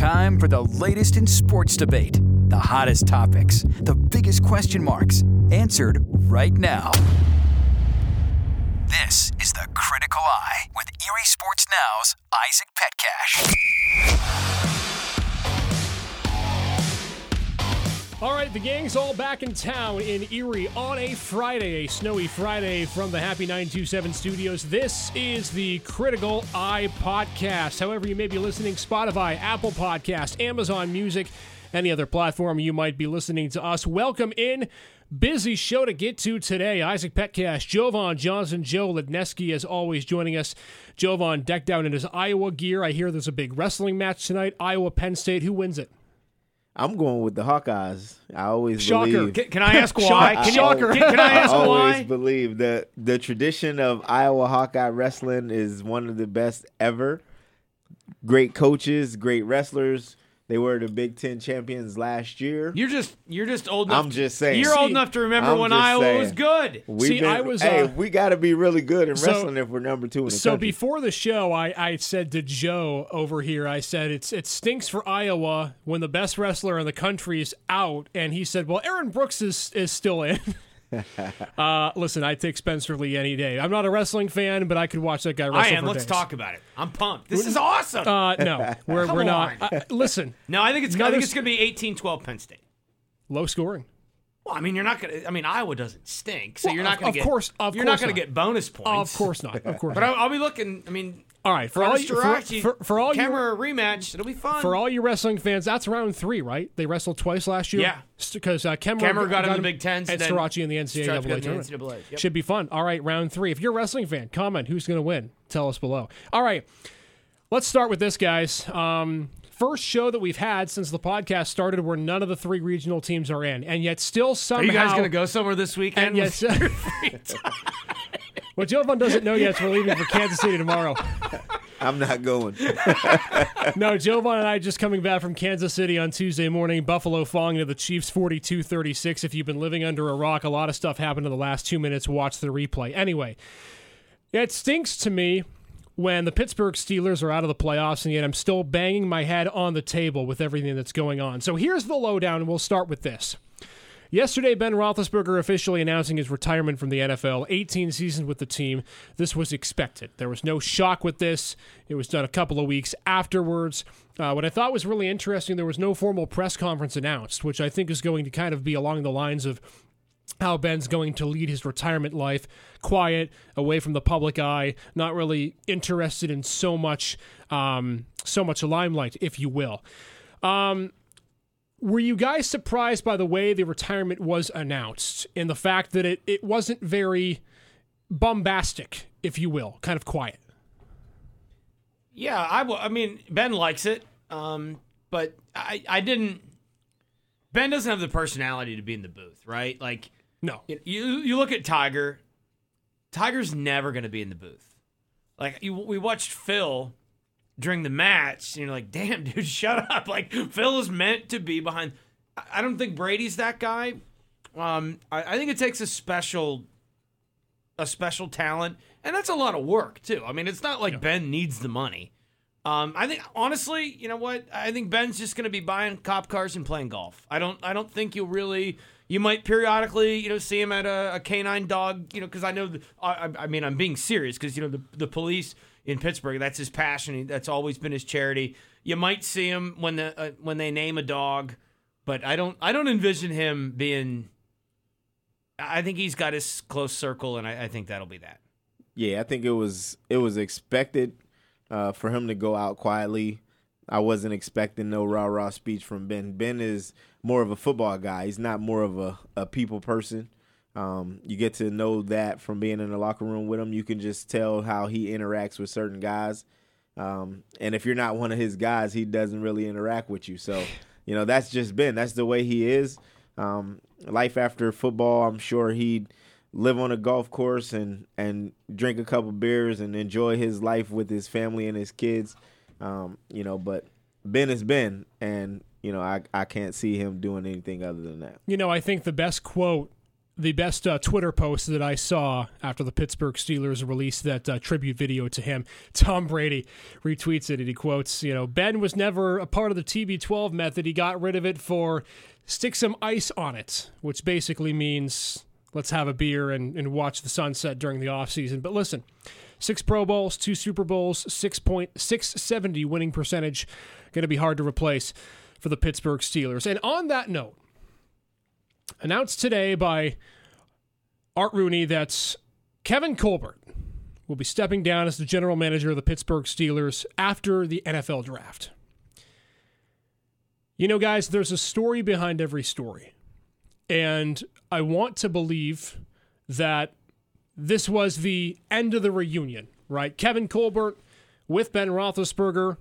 time for the latest in sports debate, the hottest topics, the biggest question marks, answered right now. This is the Critical Eye with Erie Sports Now's Isaac Petcash. All right, the gang's all back in town in Erie on a Friday, a snowy Friday from the Happy 927 studios. This is the Critical Eye podcast. However, you may be listening Spotify, Apple Podcast, Amazon Music, any other platform you might be listening to us. Welcome in. Busy show to get to today. Isaac Petcash, Jovan Johnson, Joe Ledneski, as always, joining us. Jovan decked out in his Iowa gear. I hear there's a big wrestling match tonight. Iowa Penn State. Who wins it? I'm going with the Hawkeyes. I always Shocker. believe. Can, can I ask why? Can, shocker. You, can, can I ask I always why? believe that the tradition of Iowa Hawkeye wrestling is one of the best ever. Great coaches, great wrestlers. They were the Big Ten champions last year. You're just you're just old enough. I'm just saying. You're See, old enough to remember I'm when Iowa saying. was good. We've See, been- I was, Hey, uh, we got to be really good in So- wrestling if we're number two in the So country. before the show, I, I said to Joe over here, I said it's it stinks for Iowa when the best wrestler in the country is out, and he said, "Well, Aaron Brooks is is still in." uh, listen, I take Spencer Lee any day. I'm not a wrestling fan, but I could watch that guy wrestle. I am. Let's days. talk about it. I'm pumped. This is awesome. Uh, no, we're Come we're not. on. Uh, listen, no, I think it's I think it's going to be 18-12 Penn State. low scoring. Well, I mean, you're not going to. I mean, Iowa doesn't stink, so Well, you're not going to get. Of course- of course. you're course not going to get bonus points. Of course not. Of course. But not. I'll, I'll be looking. I mean, all right, for all you, for, for, for all you Kemerer rematch. It'll be fun. for all you wrestling fans, that's round three, right? They wrestled twice last year. Yeah. because uh, Kemerer, Kemerer got in the Big Ten, and then Starocci in the got NCAA the tournament. NCAA, yep. Should be fun. All right, round three. If you're a wrestling fan, comment who's going to win. Tell us below. All right, let's start with this, guys. Um, first show that we've had since the podcast started where none of the three regional teams are in, and yet still somehow. Are you guys going to go somewhere this weekend? And yes. what Jovan doesn't know yet is we're leaving for Kansas City tomorrow. I'm not going. No, Jovan and I just coming back from Kansas City on Tuesday morning. Buffalo falling to the Chiefs 42 36. If you've been living under a rock, a lot of stuff happened in the last two minutes. Watch the replay. Anyway, it stinks to me when the Pittsburgh Steelers are out of the playoffs, and yet I'm still banging my head on the table with everything that's going on. So here's the lowdown, and we'll start with this. Yesterday, Ben Roethlisberger officially announcing his retirement from the NFL, 18 seasons with the team. This was expected. There was no shock with this. It was done a couple of weeks afterwards. Uh, what I thought was really interesting, there was no formal press conference announced, which I think is going to kind of be along the lines of how Ben's going to lead his retirement life quiet, away from the public eye, not really interested in so much, um, so much limelight, if you will. Um, were you guys surprised by the way the retirement was announced and the fact that it, it wasn't very bombastic, if you will, kind of quiet? Yeah, I, w- I mean, Ben likes it, um, but I, I didn't. Ben doesn't have the personality to be in the booth, right? Like, No. you you look at Tiger. Tiger's never going to be in the booth. Like, you, we watched Phil during the match, and you're like, "Damn, dude, shut up!" Like, Phil is meant to be behind. I- don't think Brady's that guy. Um, I, I think it takes a special a special talent, and that's a lot of work too. I mean, it's not like Ben needs the money. Um, I think honestly, you know what? I think Ben's just going to be buying cop cars and playing golf. I don't. I don't think you'll really. You might periodically, you know, see him at a, a canine dog, you know, because I know. The, I, I mean, I'm being serious because you know the the police in Pittsburgh. That's his passion. That's always been his charity. You might see him when the uh, when they name a dog, but I don't. I don't envision him being. I think he's got his close circle, and I, I think that'll be that. Yeah, I think it was it was expected uh, for him to go out quietly. I wasn't expecting no rah rah speech from Ben. Ben is more of a football guy. He's not more of a, a people person. Um, you get to know that from being in the locker room with him. You can just tell how he interacts with certain guys. Um, and if you're not one of his guys, he doesn't really interact with you. So, you know, that's just Ben. That's the way he is. Um, life after football, I'm sure he'd live on a golf course and and drink a couple beers and enjoy his life with his family and his kids. Um, you know, but Ben is Ben, and you know I I can't see him doing anything other than that. You know, I think the best quote the best uh, Twitter post that I saw after the Pittsburgh Steelers released that uh, tribute video to him. Tom Brady retweets it and he quotes, you know, Ben was never a part of the TB12 method. He got rid of it for stick some ice on it, which basically means let's have a beer and, and watch the sunset during the offseason. But listen, six Pro Bowls, two Super Bowls, 6.670 winning percentage. Going to be hard to replace for the Pittsburgh Steelers. And on that note, announced today by Art Rooney that Kevin Colbert will be stepping down as the general manager of the Pittsburgh Steelers after the NFL draft. You know, guys, there's a story behind every story. And I want to believe that this was the end of the reunion, right? Kevin Colbert with Ben Roethlisberger.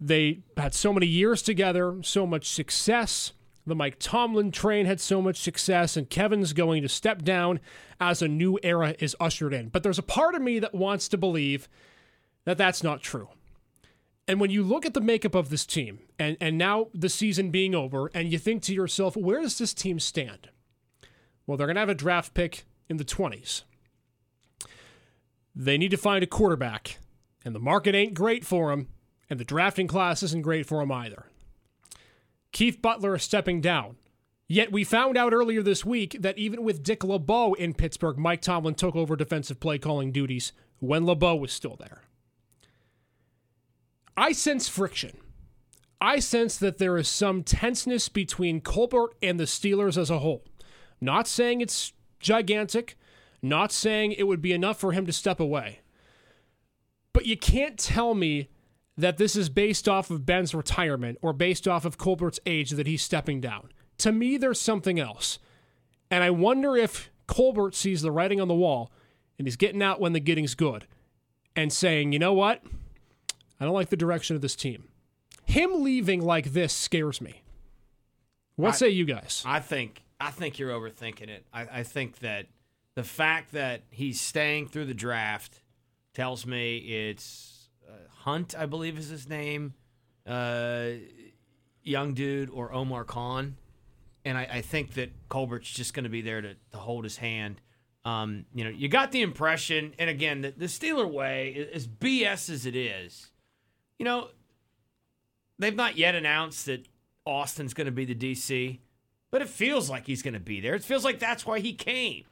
They had so many years together, so much success. The Mike Tomlin train had so much success, and Kevin's going to step down as a new era is ushered in. But there's a part of me that wants to believe that that's not true. And when you look at the makeup of this team, and, and now the season being over, and you think to yourself, where does this team stand? Well, they're going to have a draft pick in the 20s. They need to find a quarterback, and the market ain't great for them, and the drafting class isn't great for them either. Keith Butler is stepping down. Yet we found out earlier this week that even with Dick LeBeau in Pittsburgh, Mike Tomlin took over defensive play calling duties when LeBeau was still there. I sense friction. I sense that there is some tenseness between Colbert and the Steelers as a whole. Not saying it's gigantic, not saying it would be enough for him to step away. But you can't tell me that this is based off of Ben's retirement or based off of Colbert's age that he's stepping down. To me, there's something else. And I wonder if Colbert sees the writing on the wall and he's getting out when the getting's good and saying, you know what? I don't like the direction of this team. Him leaving like this scares me. What I- say you guys? I think I think you're overthinking it. I, I think that the fact that he's staying through the draft tells me it's Hunt, I believe is his name, uh, young dude or Omar Khan, and I, I think that Colbert's just going to be there to, to hold his hand. Um, you know, you got the impression, and again, the, the Steeler way, as BS as it is, you know, they've not yet announced that Austin's going to be the DC, but it feels like he's going to be there. It feels like that's why he came.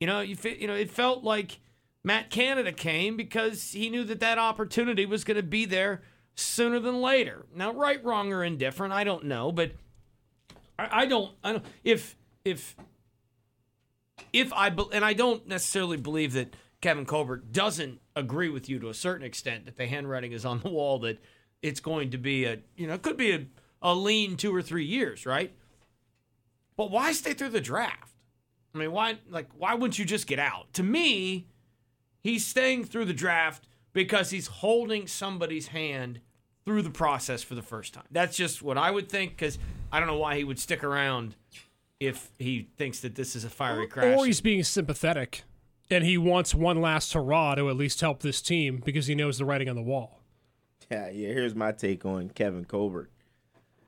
You know, you you know, it felt like Matt Canada came because he knew that that opportunity was going to be there sooner than later. Now, right, wrong, or indifferent, I don't know, but I, I don't. I don't. If if if I and I don't necessarily believe that Kevin Colbert doesn't agree with you to a certain extent that the handwriting is on the wall that it's going to be a you know it could be a, a lean two or three years, right? But why stay through the draft? I mean, why like why wouldn't you just get out? To me, he's staying through the draft because he's holding somebody's hand through the process for the first time. That's just what I would think because I don't know why he would stick around if he thinks that this is a fiery crash. Or he's being sympathetic and he wants one last hurrah to at least help this team because he knows the writing on the wall. Yeah, yeah. Here's my take on Kevin Colbert.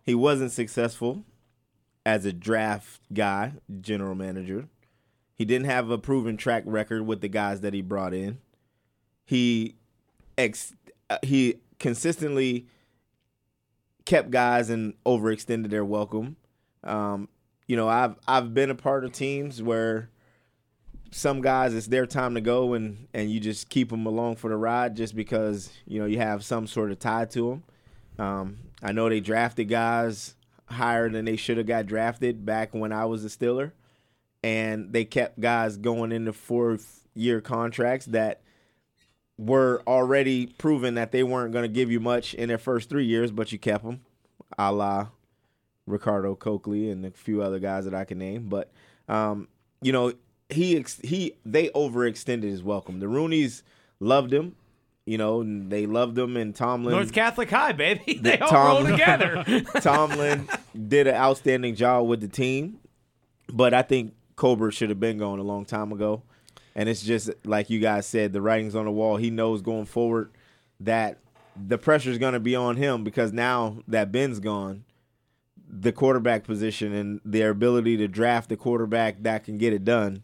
He wasn't successful as a draft guy, general manager. He didn't have a proven track record with the guys that he brought in. He ex uh, he consistently kept guys and overextended their welcome. Um, you know, I've I've been a part of teams where some guys it's their time to go and and you just keep them along for the ride just because you know you have some sort of tie to them. Um, I know they drafted guys higher than they should have got drafted back when I was a Stiller, and they kept guys going into fourth year contracts that were already proven that they weren't going to give you much in their first three years, but you kept them, a la Ricardo Colclough and a few other guys that I can name. But um, you know, he ex- he they overextended his welcome. The Rooney's loved him. You know, they loved him, and Tomlin. North Catholic High, baby. They all Tom- roll together. Tomlin did an outstanding job with the team, but I think Colbert should have been gone a long time ago. And it's just like you guys said, the writing's on the wall. He knows going forward that the pressure's going to be on him because now that Ben's gone, the quarterback position and their ability to draft the quarterback that can get it done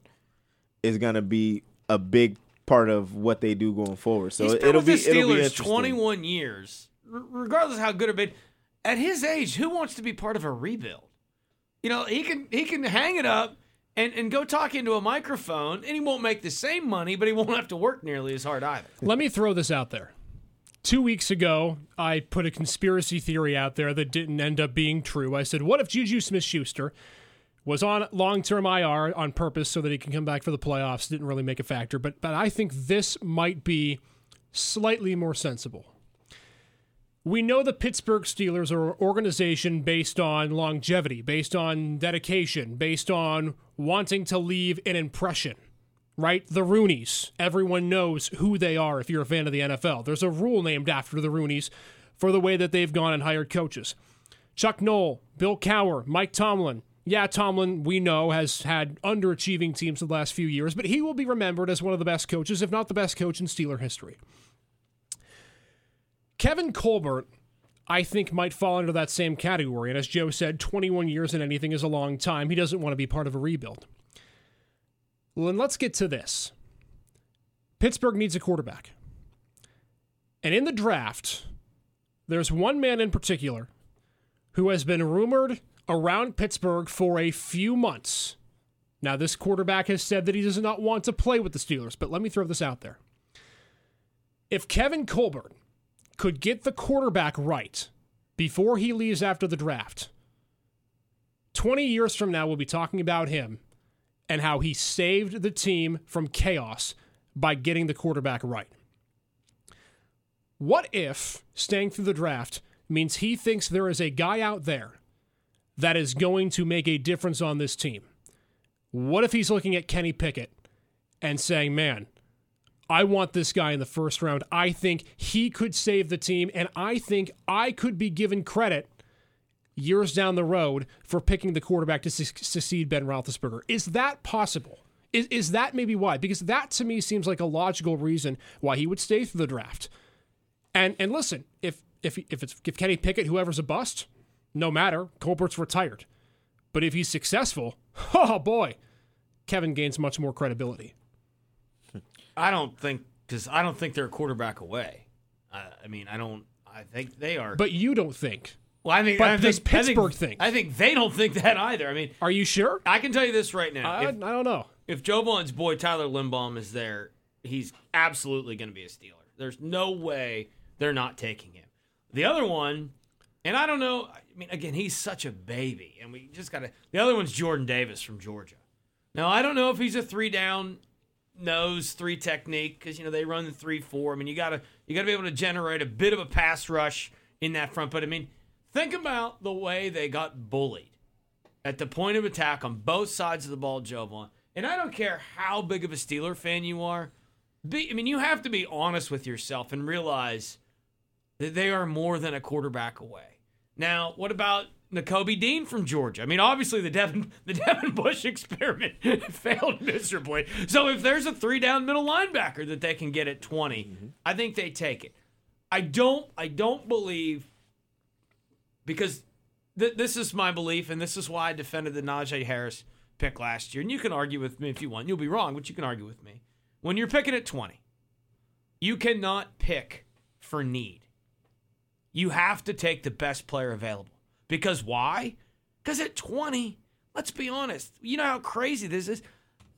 is going to be a big part of what they do going forward. So He's been it'll with be the it'll be Steelers 21 years, regardless of how good or bad. At his age, who wants to be part of a rebuild? You know, he can he can hang it up and, and go talk into a microphone, and he won't make the same money, but he won't have to work nearly as hard either. Let me throw this out there. Two weeks ago, I put a conspiracy theory out there that didn't end up being true. I said, What if Juju Smith Schuster was on long term IR on purpose so that he can come back for the playoffs? Didn't really make a factor, but, but I think this might be slightly more sensible. We know the Pittsburgh Steelers are an organization based on longevity, based on dedication, based on wanting to leave an impression right? The Rooneys. Everyone knows who they are if you're a fan of the NFL. There's a rule named after the Rooneys for the way that they've gone and hired coaches. Chuck Noll, Bill Cowher, Mike Tomlin. Yeah, Tomlin, we know, has had underachieving teams the last few years, but he will be remembered as one of the best coaches, if not the best coach in Steeler history. Kevin Colbert, I think, might fall into that same category. And as Joe said, 21 years in anything is a long time. He doesn't want to be part of a rebuild. Well, then let's get to this. Pittsburgh needs a quarterback. And in the draft, there's one man in particular who has been rumored around Pittsburgh for a few months. Now, this quarterback has said that he does not want to play with the Steelers, but let me throw this out there. If Kevin Colbert could get the quarterback right before he leaves after the draft, 20 years from now, we'll be talking about him and how he saved the team from chaos by getting the quarterback right. What if staying through the draft means he thinks there is a guy out there that is going to make a difference on this team? What if he's looking at Kenny Pickett and saying, man, I want this guy in the first round. I think he could save the team, and I think I could be given credit years down the road for picking the quarterback to su- succeed Ben Roethlisberger. Is that possible? Is, is that maybe why? Because that to me seems like a logical reason why he would stay through the draft. And and listen, if if if it's if Kenny Pickett, whoever's a bust, no matter, Colbert's retired. But if he's successful, oh boy, Kevin gains much more credibility. I don't think because I don't think they're a quarterback away. I, I mean, I don't. I think they are. But you don't think. well, I mean, but I does think, I think- Pittsburgh think? I think they don't think that either. I mean, Are you sure? I can tell you this right now. I, I don't know. if Jovan's boy Tyler Linderbaum is there, he's absolutely going to be a Steeler. There's no way they're not taking him. The other one, and I don't know. I mean, again, he's such a baby, and we just got to. The other one's Jordan Davis from Georgia. Now, I don't know if he's a three down nose three technique because you know they run the three four. I mean, you gotta you gotta be able to generate a bit of a pass rush in that front. But I mean, think about the way they got bullied at the point of attack on both sides of the ball, Jovan. And I don't care how big of a Steeler fan you are. Be, I mean, you have to be honest with yourself and realize that they are more than a quarterback away. Now, what about Nakobe Dean from Georgia? I mean, obviously the Devin the Devin Bush experiment failed miserably. So if there's a three down middle linebacker that they can get at 20, I think they take it. I don't I don't believe because th- this is my belief, and this is why I defended the Najee Harris pick last year. And you can argue with me if you want. You'll be wrong, but you can argue with me. When you're picking at 20, you cannot pick for need. You have to take the best player available. Because why? Because at 20, let's be honest, you know how crazy this is?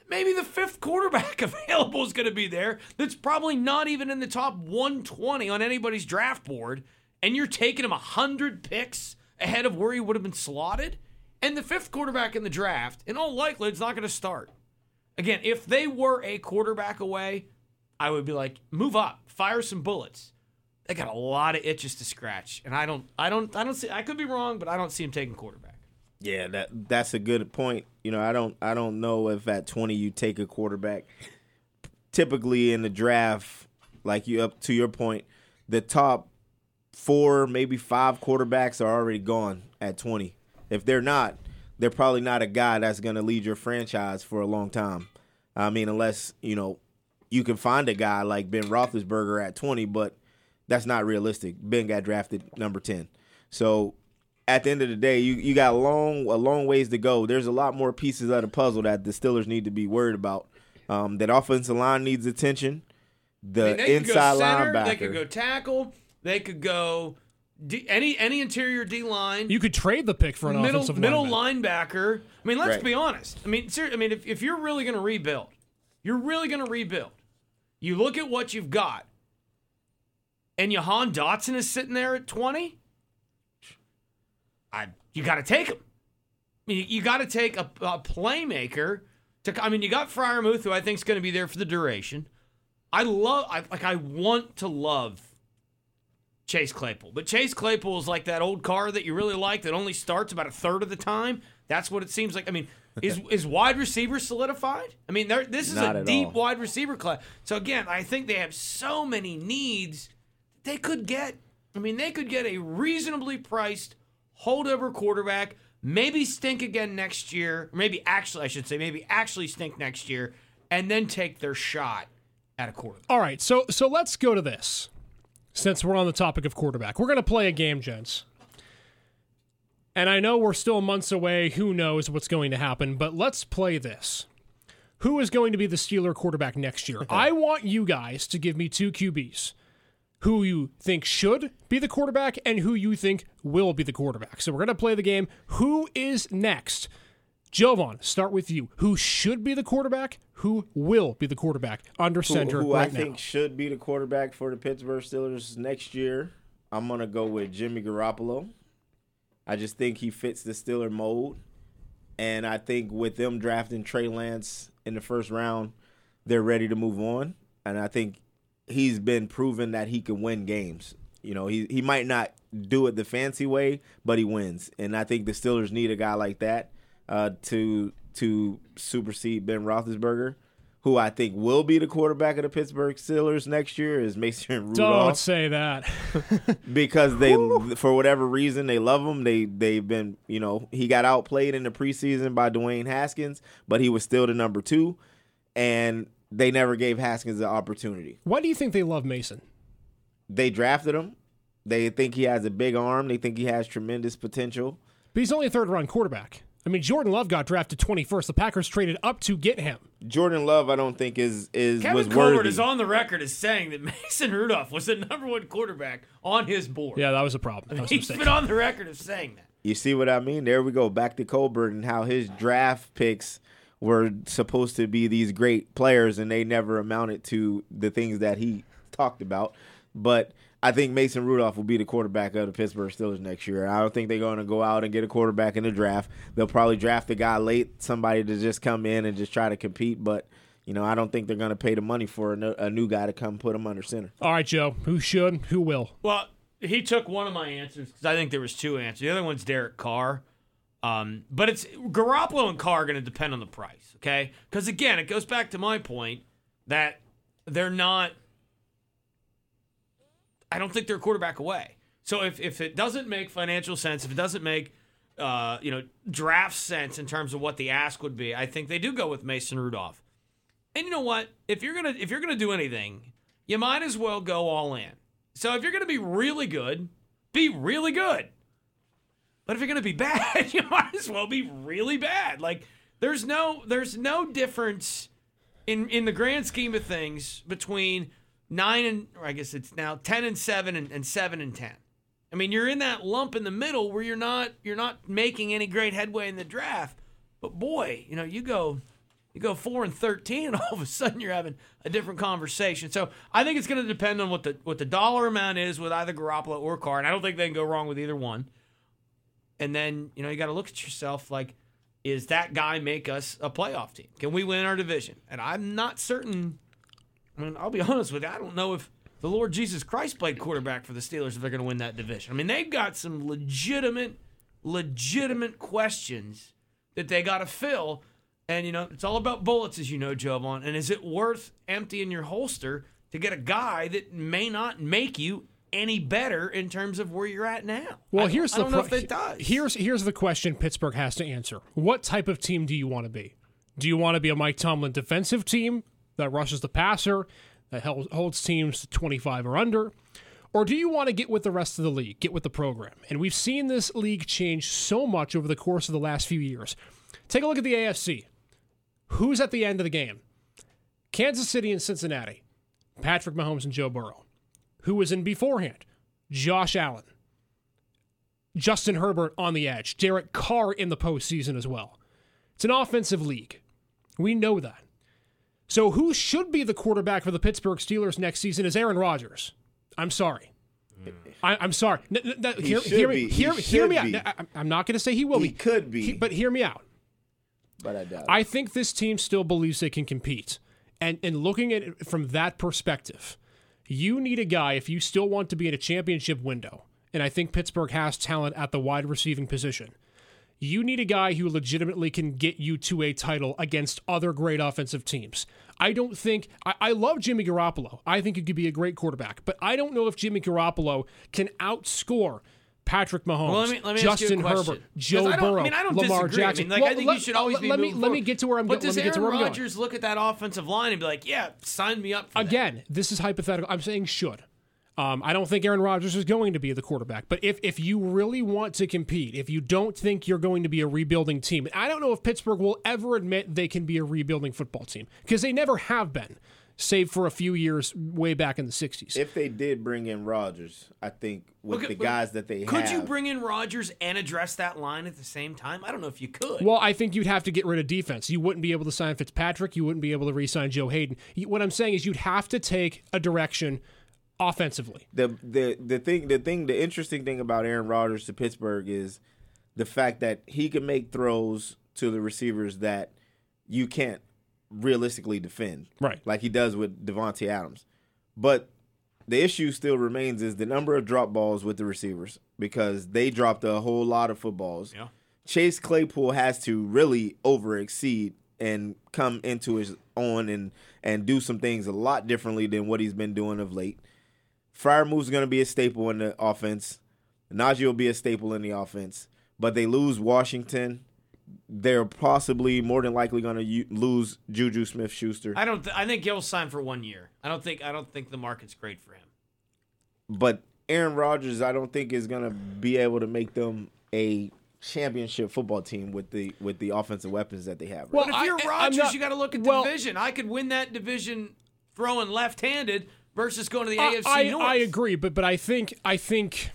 Maybe the fifth quarterback available is going to be there that's probably not even in the top 120 on anybody's draft board, and you're taking him 100 picks ahead of where he would have been slotted? And the fifth quarterback in the draft, in all likelihood, is not going to start. Again, if they were a quarterback away, I would be like, move up, fire some bullets. They got a lot of itches to scratch, and I don't, I don't, I don't see. I could be wrong, but I don't see him taking quarterback. Yeah, that that's a good point. You know, I don't I don't know if at 20 you take a quarterback. Typically in the draft, like you up to your point, the top 4, maybe 5 quarterbacks are already gone at 20. If they're not, they're probably not a guy that's going to lead your franchise for a long time. I mean, unless, you know, you can find a guy like Ben Roethlisberger at 20, but that's not realistic. Ben got drafted number 10. So at the end of the day, you, you got a long a long ways to go. There's a lot more pieces of the puzzle that the Steelers need to be worried about. Um, that offensive line needs attention. The I mean, they could go inside center, linebacker. They could go tackle. They could go D, any any interior D line. You could trade the pick for an middle offensive middle lineman. linebacker. I mean, let's Right. be honest. I mean, ser- I mean, if, if you're really going to rebuild, you're really going to rebuild. You look at what you've got, and Jahan Dotson is sitting there at twenty. I you got to take him. I mean, you got to take a, a playmaker. To I mean, you got Freiermuth, who I think is going to be there for the duration. I love, I, like, I want to love Chase Claypool. But Chase Claypool is like that old car that you really like that only starts about a third of the time. That's what it seems like. I mean, is is wide receiver solidified? I mean, this is Not a deep all. wide receiver class. So again, I think they have so many needs. They could get. I mean, they could get a reasonably priced holdover quarterback. Maybe stink again next year. Maybe actually, I should say, maybe actually stink next year, and then take their shot at a quarterback. All right, so so let's go to this. Since we're on the topic of quarterback, we're going to play a game, gents. And I know we're still months away. Who knows what's going to happen? But let's play this. Who is going to be the Steeler quarterback next year? I want you guys to give me two QBs. Who you think should be the quarterback and who you think will be the quarterback. So we're going to play the game. Who is next? Jovan, start with you. Who should be the quarterback? Who will be the quarterback under who, center who right I think should be the quarterback for the Pittsburgh Steelers next year. I'm gonna go with Jimmy Garoppolo. I just think he fits the Steeler mold, and I think with them drafting Trey Lance in the first round, they're ready to move on. And I think he's been proven that he can win games. You know, he he might not do it the fancy way, but he wins. And I think the Steelers need a guy like that uh, to to supersede Ben Roethlisberger, who I think will be the quarterback of the Pittsburgh Steelers next year. Is Mason Rudolph? Don't say that. because they for whatever reason they love him. They they've been you know he got outplayed in the preseason by Dwayne Haskins, but he was still the number two, and they never gave Haskins the opportunity. Why do you think they love Mason? They drafted him. They think he has a big arm. They think he has tremendous potential. But he's only a third round quarterback. I mean, Jordan Love got drafted 21st. The Packers traded up to get him. Jordan Love, I don't think is is Kevin was Colbert worthy. is on the record as saying that Mason Rudolph was the number one quarterback on his board. Yeah, that was a problem. That was a He's mistake. been on the record of saying that. You see what I mean? There we go. Back to Colbert and how his draft picks were supposed to be these great players and they never amounted to the things that he talked about. But I think Mason Rudolph will be the quarterback of the Pittsburgh Steelers next year. I don't think they're going to go out and get a quarterback in the draft. They'll probably draft a guy late, somebody to just come in and just try to compete. But, you know, I don't think they're going to pay the money for a, a new guy to come put him under center. All right, Joe. Who should? Who will? Well, he took one of my answers because I think there was two answers. The other one's Derek Carr. Um, but it's Garoppolo and Carr are going to depend on the price, okay? Because again, it goes back to my point that they're not. I don't think they're a quarterback away. So if if it doesn't make financial sense, if it doesn't make uh, you know draft sense in terms of what the ask would be, I think they do go with Mason Rudolph. And you know what? If you're gonna if you're gonna do anything, you might as well go all in. So if you're gonna be really good, be really good. But if you're gonna be bad, you might as well be really bad. Like there's no there's no difference in in the grand scheme of things between nine and or I guess it's now ten and seven and, and seven and ten. I mean, you're in that lump in the middle where you're not you're not making any great headway in the draft. But boy, you know, you go you go four and thirteen, and all of a sudden you're having a different conversation. So I think it's going to depend on what the what the dollar amount is with either Garoppolo or Carr, and I don't think they can go wrong with either one. And then you know you got to look at yourself like, is that guy make us a playoff team? Can we win our division? And I'm not certain. I mean, I'll be honest with you. I don't know if the Lord Jesus Christ played quarterback for the Steelers if they're going to win that division. I mean, they've got some legitimate, legitimate questions that they got to fill. And, you know, it's all about bullets, as you know, Jovan. And is it worth emptying your holster to get a guy that may not make you any better in terms of where you're at now? Well, I here's I the don't know pro- if it does. Here's here's the question Pittsburgh has to answer. What type of team do you want to be? Do you want to be a Mike Tomlin defensive team that rushes the passer, that holds teams to 25 or under? Or do you want to get with the rest of the league, get with the program? And we've seen this league change so much over the course of the last few years. Take a look at the AFC. Who's at the end of the game? Kansas City and Cincinnati. Patrick Mahomes and Joe Burrow. Who was in beforehand? Josh Allen. Justin Herbert on the edge. Derek Carr in the postseason as well. It's an offensive league. We know that. So, who should be the quarterback for the Pittsburgh Steelers next season is Aaron Rodgers. I'm sorry. I, am sorry. N- n- n- hear, should hear be. me, He hear, hear me be. out. I, I'm not going to say he will He be. could be. He- but hear me out. but I doubt. I think this team still believes they can compete. And and looking at it from that perspective, you need a guy if you still want to be in a championship window. And I think Pittsburgh has talent at the wide receiving position. You need a guy who legitimately can get you to a title against other great offensive teams. I don't think I, I love Jimmy Garoppolo. I think he could be a great quarterback, but I don't know if Jimmy Garoppolo can outscore Patrick Mahomes, Well, let me- let me ask you a Justin. Herbert, Joe Burrow, I mean, I don't Lamar disagree. I Jackson. mean, like, I think Well, you should always let, be let me moving let me get to where I'm But going. does Let get to Aaron where I'm going. Rodgers look at that offensive line and be like, "Yeah, sign me up"? For that. Again, this is hypothetical. I'm saying should. Um, I don't think Aaron Rodgers is going to be the quarterback. But if, if you really want to compete, if you don't think you're going to be a rebuilding team, I don't know if Pittsburgh will ever admit they can be a rebuilding football team because they never have been, save for a few years way back in the 60s. if they did bring in Rodgers, I think with Look the guys that they Could have, you bring in Rodgers and address that line at the same time? I don't know if you could. Well, I think you'd have to get rid of defense. You wouldn't be able to sign Fitzpatrick. You wouldn't be able to re-sign Joe Haden. What I'm saying is you'd have to take a direction offensively. the the the thing the thing the interesting thing about Aaron Rodgers to Pittsburgh is the fact that he can make throws to the receivers that you can't realistically defend. Right. Like he does with Davante Adams. But the issue still remains is the number of drop balls with the receivers because they dropped a whole lot of footballs. Yeah. Chase Claypool has to really over exceed and come into his own and and do some things a lot differently than what he's been doing of late. Freiermuth's going to be a staple in the offense. Najee will be a staple in the offense. But they lose Washington. They're possibly more than likely going to u- lose Juju Smith Schuster. I don't. Th- I think he'll sign for one year. I don't think. I don't think the market's great for him. But Aaron Rodgers, I don't think is going to be able to make them a championship football team with the with the offensive weapons that they have. Well, if you're I'm Rodgers, not- you got to look at the well- division. I could win that division throwing left-handed versus going to the I- AFC I, North. I agree, but but I think I think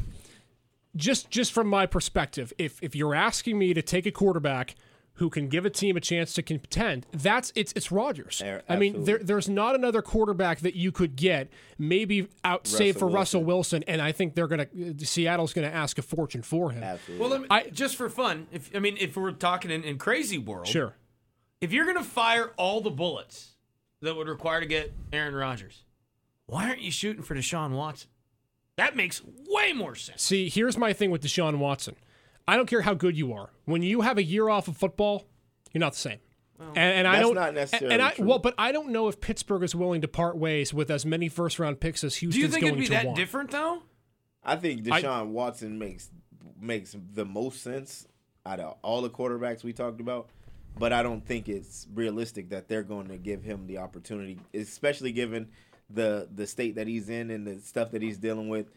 just just from my perspective, if if you're asking me to take a quarterback who can give a team a chance to contend, that's it's it's Rodgers. Yeah, I mean, there, there's not another quarterback that you could get, maybe out save for Russell Russell Wilson, and I think they're gonna Seattle's gonna ask a fortune for him. Absolutely. Well, let me, I- just for fun, if I mean, if we're talking in, in crazy world, Sure. If you're going to fire all the bullets that would require to get Aaron Rodgers, why aren't you shooting for Deshaun Watson? That makes way more sense. See, here's my thing with Deshaun Watson. I don't care how good you are. When you have a year off of football, you're not the same. and, and I don't. not necessarily and I, true. Well, but I don't know if Pittsburgh is willing to part ways with as many first round picks as Houston. Do you think it'd be that want. different though? I think Deshaun Watson makes makes the most sense out of all the quarterbacks we talked about. But I don't think it's realistic that they're going to give him the opportunity, especially given the the state that he's in and the stuff that he's dealing with.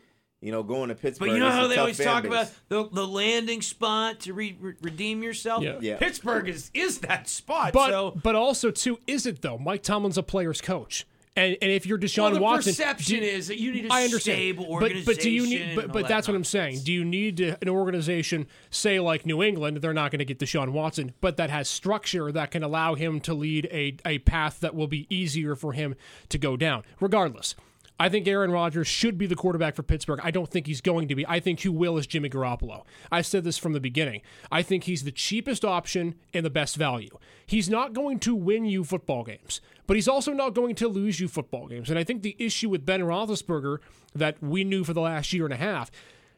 You know, going to Pittsburgh. But you know how they always talk base. about the, the landing spot to re- re- redeem yourself. Yeah. Yeah. Pittsburgh is is that spot. But so but also too, is it though? Mike Tomlin's a player's coach, and and if you're Deshaun well, the Watson, perception do- is that you need a I understand. stable but, organization. but do you need? But, but that that's what I'm saying. Do you need to, an organization, say like New England? They're not going to get Deshaun Watson, but that has structure that can allow him to lead a a path that will be easier for him to go down. Regardless, I think Aaron Rodgers should be the quarterback for Pittsburgh. I don't think he's going to be. I think who will is Jimmy Garoppolo. I said this from the beginning. I think he's the cheapest option and the best value. He's not going to win you football games, but he's also not going to lose you football games. And I think the issue with Ben Roethlisberger that we knew for the last year and a half,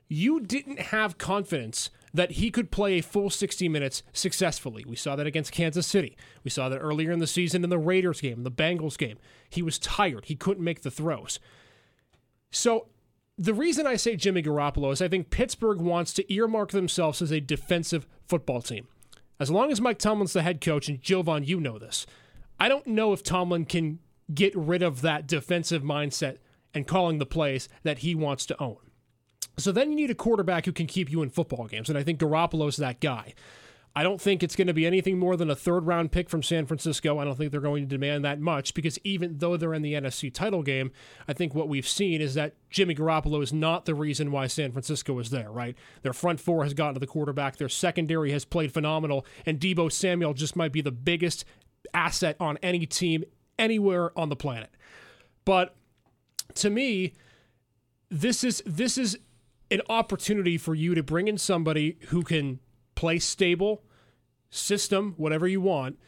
you didn't have confidence that he could play a full 60 minutes successfully. We saw that against Kansas City. We saw that earlier in the season in the Raiders game, the Bengals game. He was tired. He couldn't make the throws. So the reason I say Jimmy Garoppolo is I think Pittsburgh wants to earmark themselves as a defensive football team. As long as Mike Tomlin's the head coach, and Jovan, you know this, I don't know if Tomlin can get rid of that defensive mindset and calling the plays that he wants to own. So then you need a quarterback who can keep you in football games, and I think Garoppolo's that guy. I don't think it's going to be anything more than a third round pick from San Francisco. I don't think they're going to demand that much because even though they're in the NFC title game, I think what we've seen is that Jimmy Garoppolo is not the reason why San Francisco is there, right? Their front four has gotten to the quarterback, their secondary has played phenomenal, and Deebo Samuel just might be the biggest asset on any team anywhere on the planet. But to me, this is this is an opportunity for you to bring in somebody who can play stable, system, whatever you want.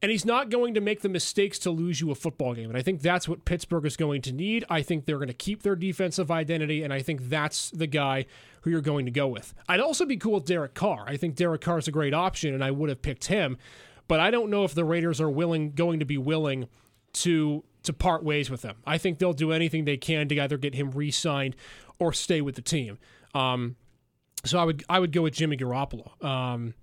And he's not going to make the mistakes to lose you a football game. And I think that's what Pittsburgh is going to need. I think they're going to keep their defensive identity, and I think that's the guy who you're going to go with. I'd also be cool with Derek Carr. I think Derek Carr is a great option, and I would have picked him. But I don't know if the Raiders are willing, going to be willing to to part ways with him. I think they'll do anything they can to either get him re-signed or stay with the team. Um, so I would I would go with Jimmy Garoppolo. Um,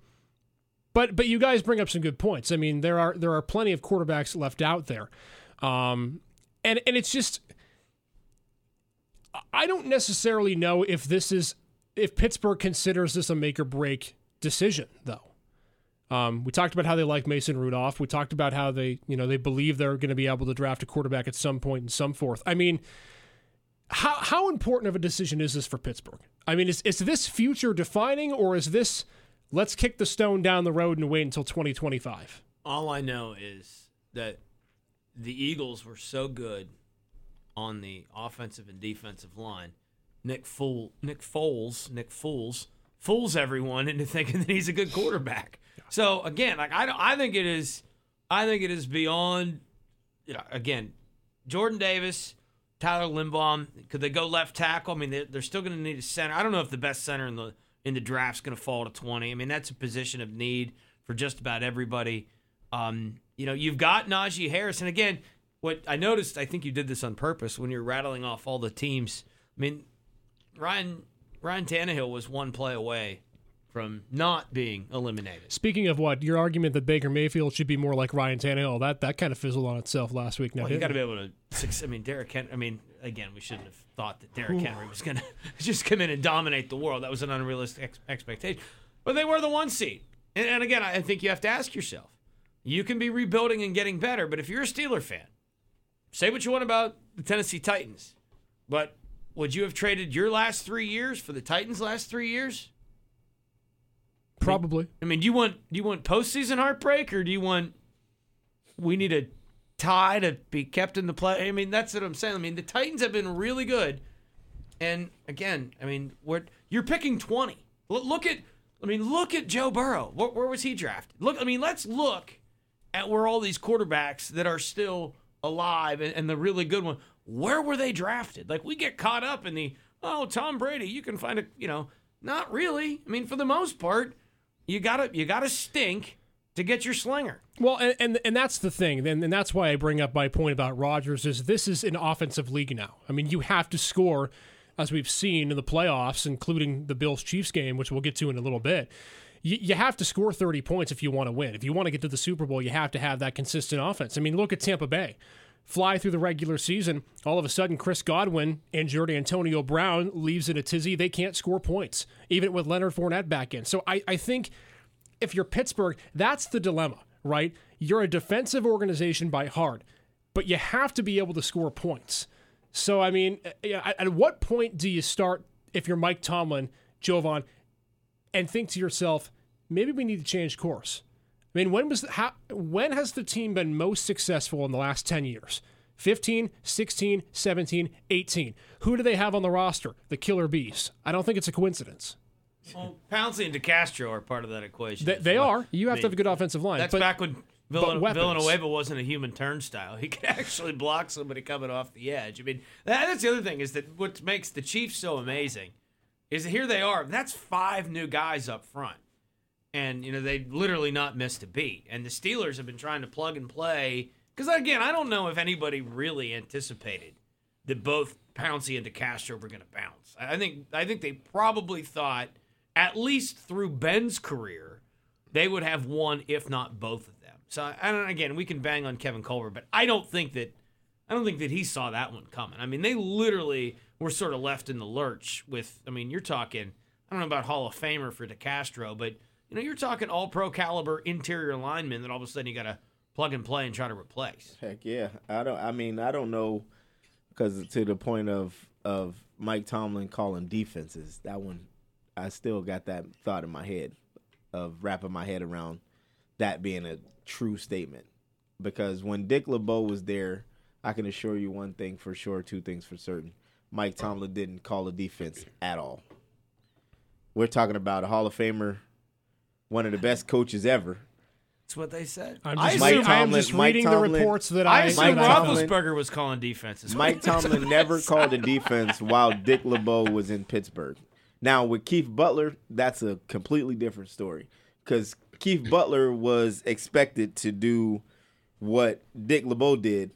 but but you guys bring up some good points. I mean, there are there are plenty of quarterbacks left out there, um, and and it's just I don't necessarily know if this is if Pittsburgh considers this a make or break decision though. Um, we talked about how they like Mason Rudolph. We talked about how they you know they believe they're going to be able to draft a quarterback at some point in some fourth. I mean. How, how important of a decision is this for Pittsburgh? I mean, is, is this future defining or is this let's kick the stone down the road and wait until 2025. All I know is that the Eagles were so good on the offensive and defensive line. Nick Fool, Nick Foles, Nick Fools fools everyone into thinking that he's a good quarterback. So again, like I, I think it is, I think it is beyond. Again, Jordan Davis, Tyler Linderbaum. Could they go left tackle? I mean, they're, they're still going to need a center. I don't know if the best center in the in the draft's going to fall to 20. I mean, that's a position of need for just about everybody. Um, you know, you've got Najee Harris. And again, what I noticed, I think you did this on purpose when you're rattling off all the teams. I mean, Ryan Ryan Tannehill was one play away from not being eliminated. Speaking of what, your argument that Baker Mayfield should be more like Ryan Tannehill, that that kind of fizzled on itself last week. Now, well, you got to be able to. I mean, Derrick Henry. I mean, again, we shouldn't have thought that Derrick Henry was going to just come in and dominate the world. That was an unrealistic ex- expectation. But they were the one seed, and, and again, I think you have to ask yourself: you can be rebuilding and getting better, but if you're a Steeler fan, say what you want about the Tennessee Titans, but would you have traded your last three years for the Titans' last three years? Probably. I mean, do you want do you want postseason heartbreak or do you want we need a tie to be kept in the play? I mean, that's what I'm saying. I mean, the Titans have been really good, and again, I mean, what you're picking 20. Look at, I mean, look at Joe Burrow. Where, where was he drafted? Look, I mean, let's look at where all these quarterbacks that are still alive and, and the really good one. Where were they drafted? Like we get caught up in the oh Tom Brady. You can find a you know not really. I mean, for the most part you gotta you gotta stink to get your slinger. Well, and, and and, that's the thing, and, and that's why I bring up my point about Rodgers is this is an offensive league now. I mean, you have to score, as we've seen in the playoffs, including the Bills Chiefs game, which we'll get to in a little bit. You, you have to score 30 points if you want to win. If you want to get to the Super Bowl, you have to have that consistent offense. I mean, look at Tampa Bay. Fly through the regular season, all of a sudden, Chris Godwin injured, Antonio Brown leaves in a tizzy. They can't score points, even with Leonard Fournette back in. So I, I think if you're Pittsburgh, that's the dilemma, right? You're a defensive organization by heart, but you have to be able to score points. So, I mean, eh, eh, at what point do you start, if you're Mike Tomlin, Jovan, and think to yourself, maybe we need to change course? I mean, when was how, when has the team been most successful in the last 10 years? 15, 16, 17, 18. Who do they have on the roster? The Killer Bees. I don't think it's a coincidence. Well, Pouncey and DeCastro are part of that equation. They, they well. are. You have to have a good offensive line. That's but, back when Villan- Villanueva wasn't a human turnstile. He could actually block somebody coming off the edge. I mean, that, that's the other thing is that what makes the Chiefs so amazing is that here they are. That's five new guys up front and you know they literally not missed a beat. And the Steelers have been trying to plug and play because again, I don't know if anybody really anticipated that both Pouncey and DeCastro were going to bounce. I think I think they probably thought at least through Ben's career they would have one, if not both of them. So and again, we can bang on Kevin Colbert, but I don't think that I don't think that he saw that one coming. I mean, they literally were sort of left in the lurch with. I mean, you're talking. I don't know about Hall of Famer for DeCastro, but you know, you're talking All Pro caliber interior lineman that all of a sudden you got to plug and play and try to replace. Heck yeah. I don't. I mean, I don't know because to the point of of Mike Tomlin calling defenses, that one, I still got that thought in my head of wrapping my head around that being a true statement. Because when Dick LeBeau was there, I can assure you one thing for sure, two things for certain. Mike Tomlin didn't call a defense at all. We're talking about a Hall of Famer, one of the best coaches ever. That's what they said. I'm just, Mike assume, I am just Mike reading the reports that I I. assume Mike that I Tomlin- found. Roethlisberger was calling defenses. Mike Tomlin never called a defense while Dick LeBeau was in Pittsburgh. Now with Keith Butler, that's a completely different story because Keith Butler was expected to do what Dick LeBeau did,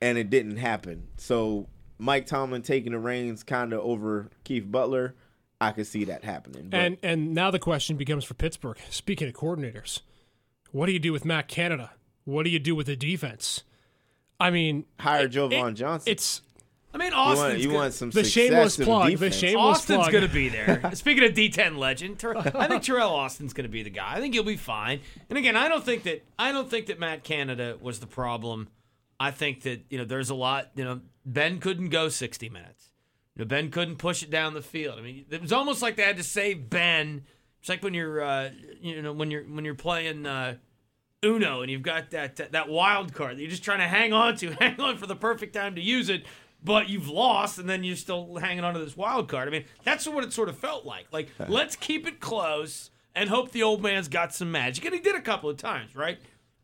and it didn't happen. So Mike Tomlin taking the reins kind of over Keith Butler, I could see that happening. But And and now the question becomes for Pittsburgh. Speaking of coordinators, what do you do with Matt Canada? What do you do with the defense? I mean, hire it- Jovan it- Johnson. It's I mean, you want, you want some the shameless in plug. The defense. shameless Austin's plug. going to be there. Speaking of D10 legend, Ter- I think Teryl Austin's going to be the guy. I think he'll be fine. And again, I don't think that I don't think that Matt Canada was the problem. I think that you know there's a lot. You know, Ben couldn't go 60 minutes. You know, Ben couldn't push it down the field. I mean, it was almost like they had to save Ben. It's like when you're, uh, you know, when you're when you're playing. Uh, Uno, and you've got that, that that wild card that you're just trying to hang on to, hang on for the perfect time to use it, but you've lost, and then you're still hanging on to this wild card. I mean, that's what it sort of felt like. Like, let's keep it close and hope the old man's got some magic, and he did a couple of times, right?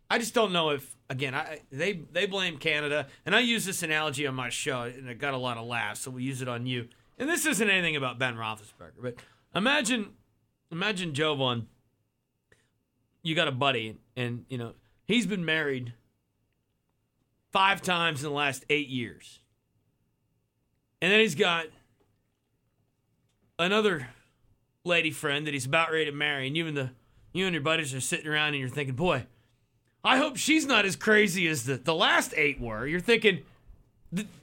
I just don't know if again I they they blame Canada, and I use this analogy on my show, and it got a lot of laughs, so we use it on you. And this isn't anything about Ben Roethlisberger, but imagine imagine Jovan you got a buddy and you know he's been married five times in the last eight years and then he's got another lady friend that he's about ready to marry and you and the you and your buddies are sitting around and you're thinking boy i hope she's not as crazy as the, the last eight were you're thinking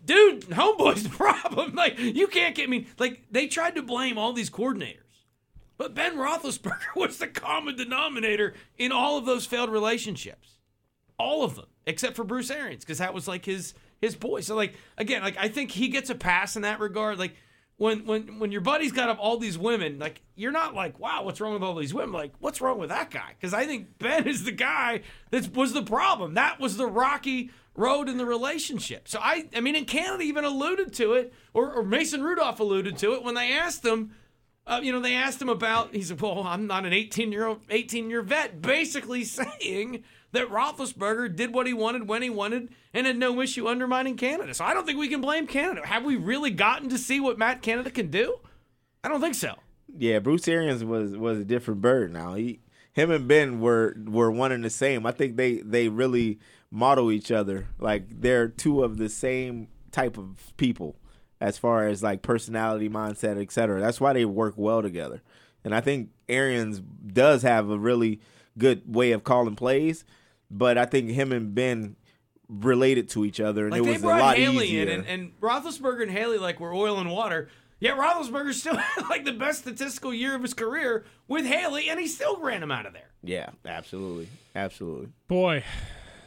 dude homeboy's the problem like you can't get me like they tried to blame all these coordinators but Ben Roethlisberger was the common denominator in all of those failed relationships, all of them, except for Bruce Arians, because that was like his his boy. So like again, like I think he gets a pass in that regard. Like when when when your buddy's got up all these women, like you're not like, wow, what's wrong with all these women? Like, what's wrong with that guy? Because I think Ben is the guy that was the problem. That was the rocky road in the relationship. So I I mean, and Canada even alluded to it, or, or Mason Rudolph alluded to it when they asked him. Uh, you know, they asked him about. He said, "Well, I'm not an 18 year old, 18 year vet," basically saying that Roethlisberger did what he wanted when he wanted and had no issue undermining Canada. So I don't think we can blame Canada. Have we really gotten to see what Matt Canada can do? I don't think so. Yeah, Bruce Arians was was a different bird. Now he, him and Ben were were one and the same. I think they they really model each other. Like they're two of the same type of people as far as like personality, mindset, etc. That's why they work well together. And I think Arians does have a really good way of calling plays, but I think him and Ben related to each other, and Like it was a lot Haley easier. in, and, and Roethlisberger and Haley like were oil and water. Yet Roethlisberger still had like the best statistical year of his career with Haley, and he still ran him out of there. yeah, absolutely, absolutely. Boy,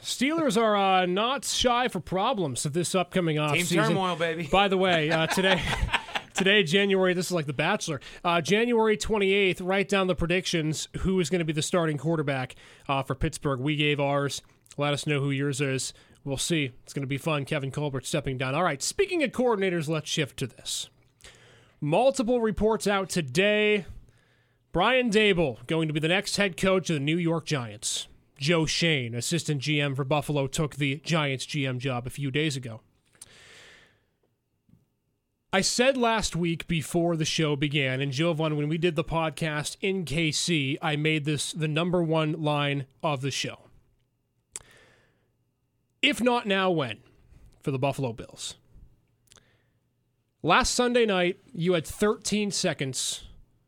Steelers are uh, not shy for problems of this upcoming Team offseason. turmoil, baby. By the way, uh, today, today January. This is like The Bachelor. Uh, January twenty eighth. Write down the predictions. Who is going to be the starting quarterback uh, for Pittsburgh? We gave ours. Let us know who yours is. We'll see. It's going to be fun. Kevin Colbert stepping down. All right. Speaking of coordinators, let's shift to this. Multiple reports out today. Brian Daboll going to be the next head coach of the New York Giants. Joe Schoen, assistant GM for Buffalo, took the Giants GM job a few days ago. I said last week before the show began, and Jovan, when we did the podcast in KC, I made this the number one line of the show. If not now, when? For the Buffalo Bills. Last Sunday night, you had 13 seconds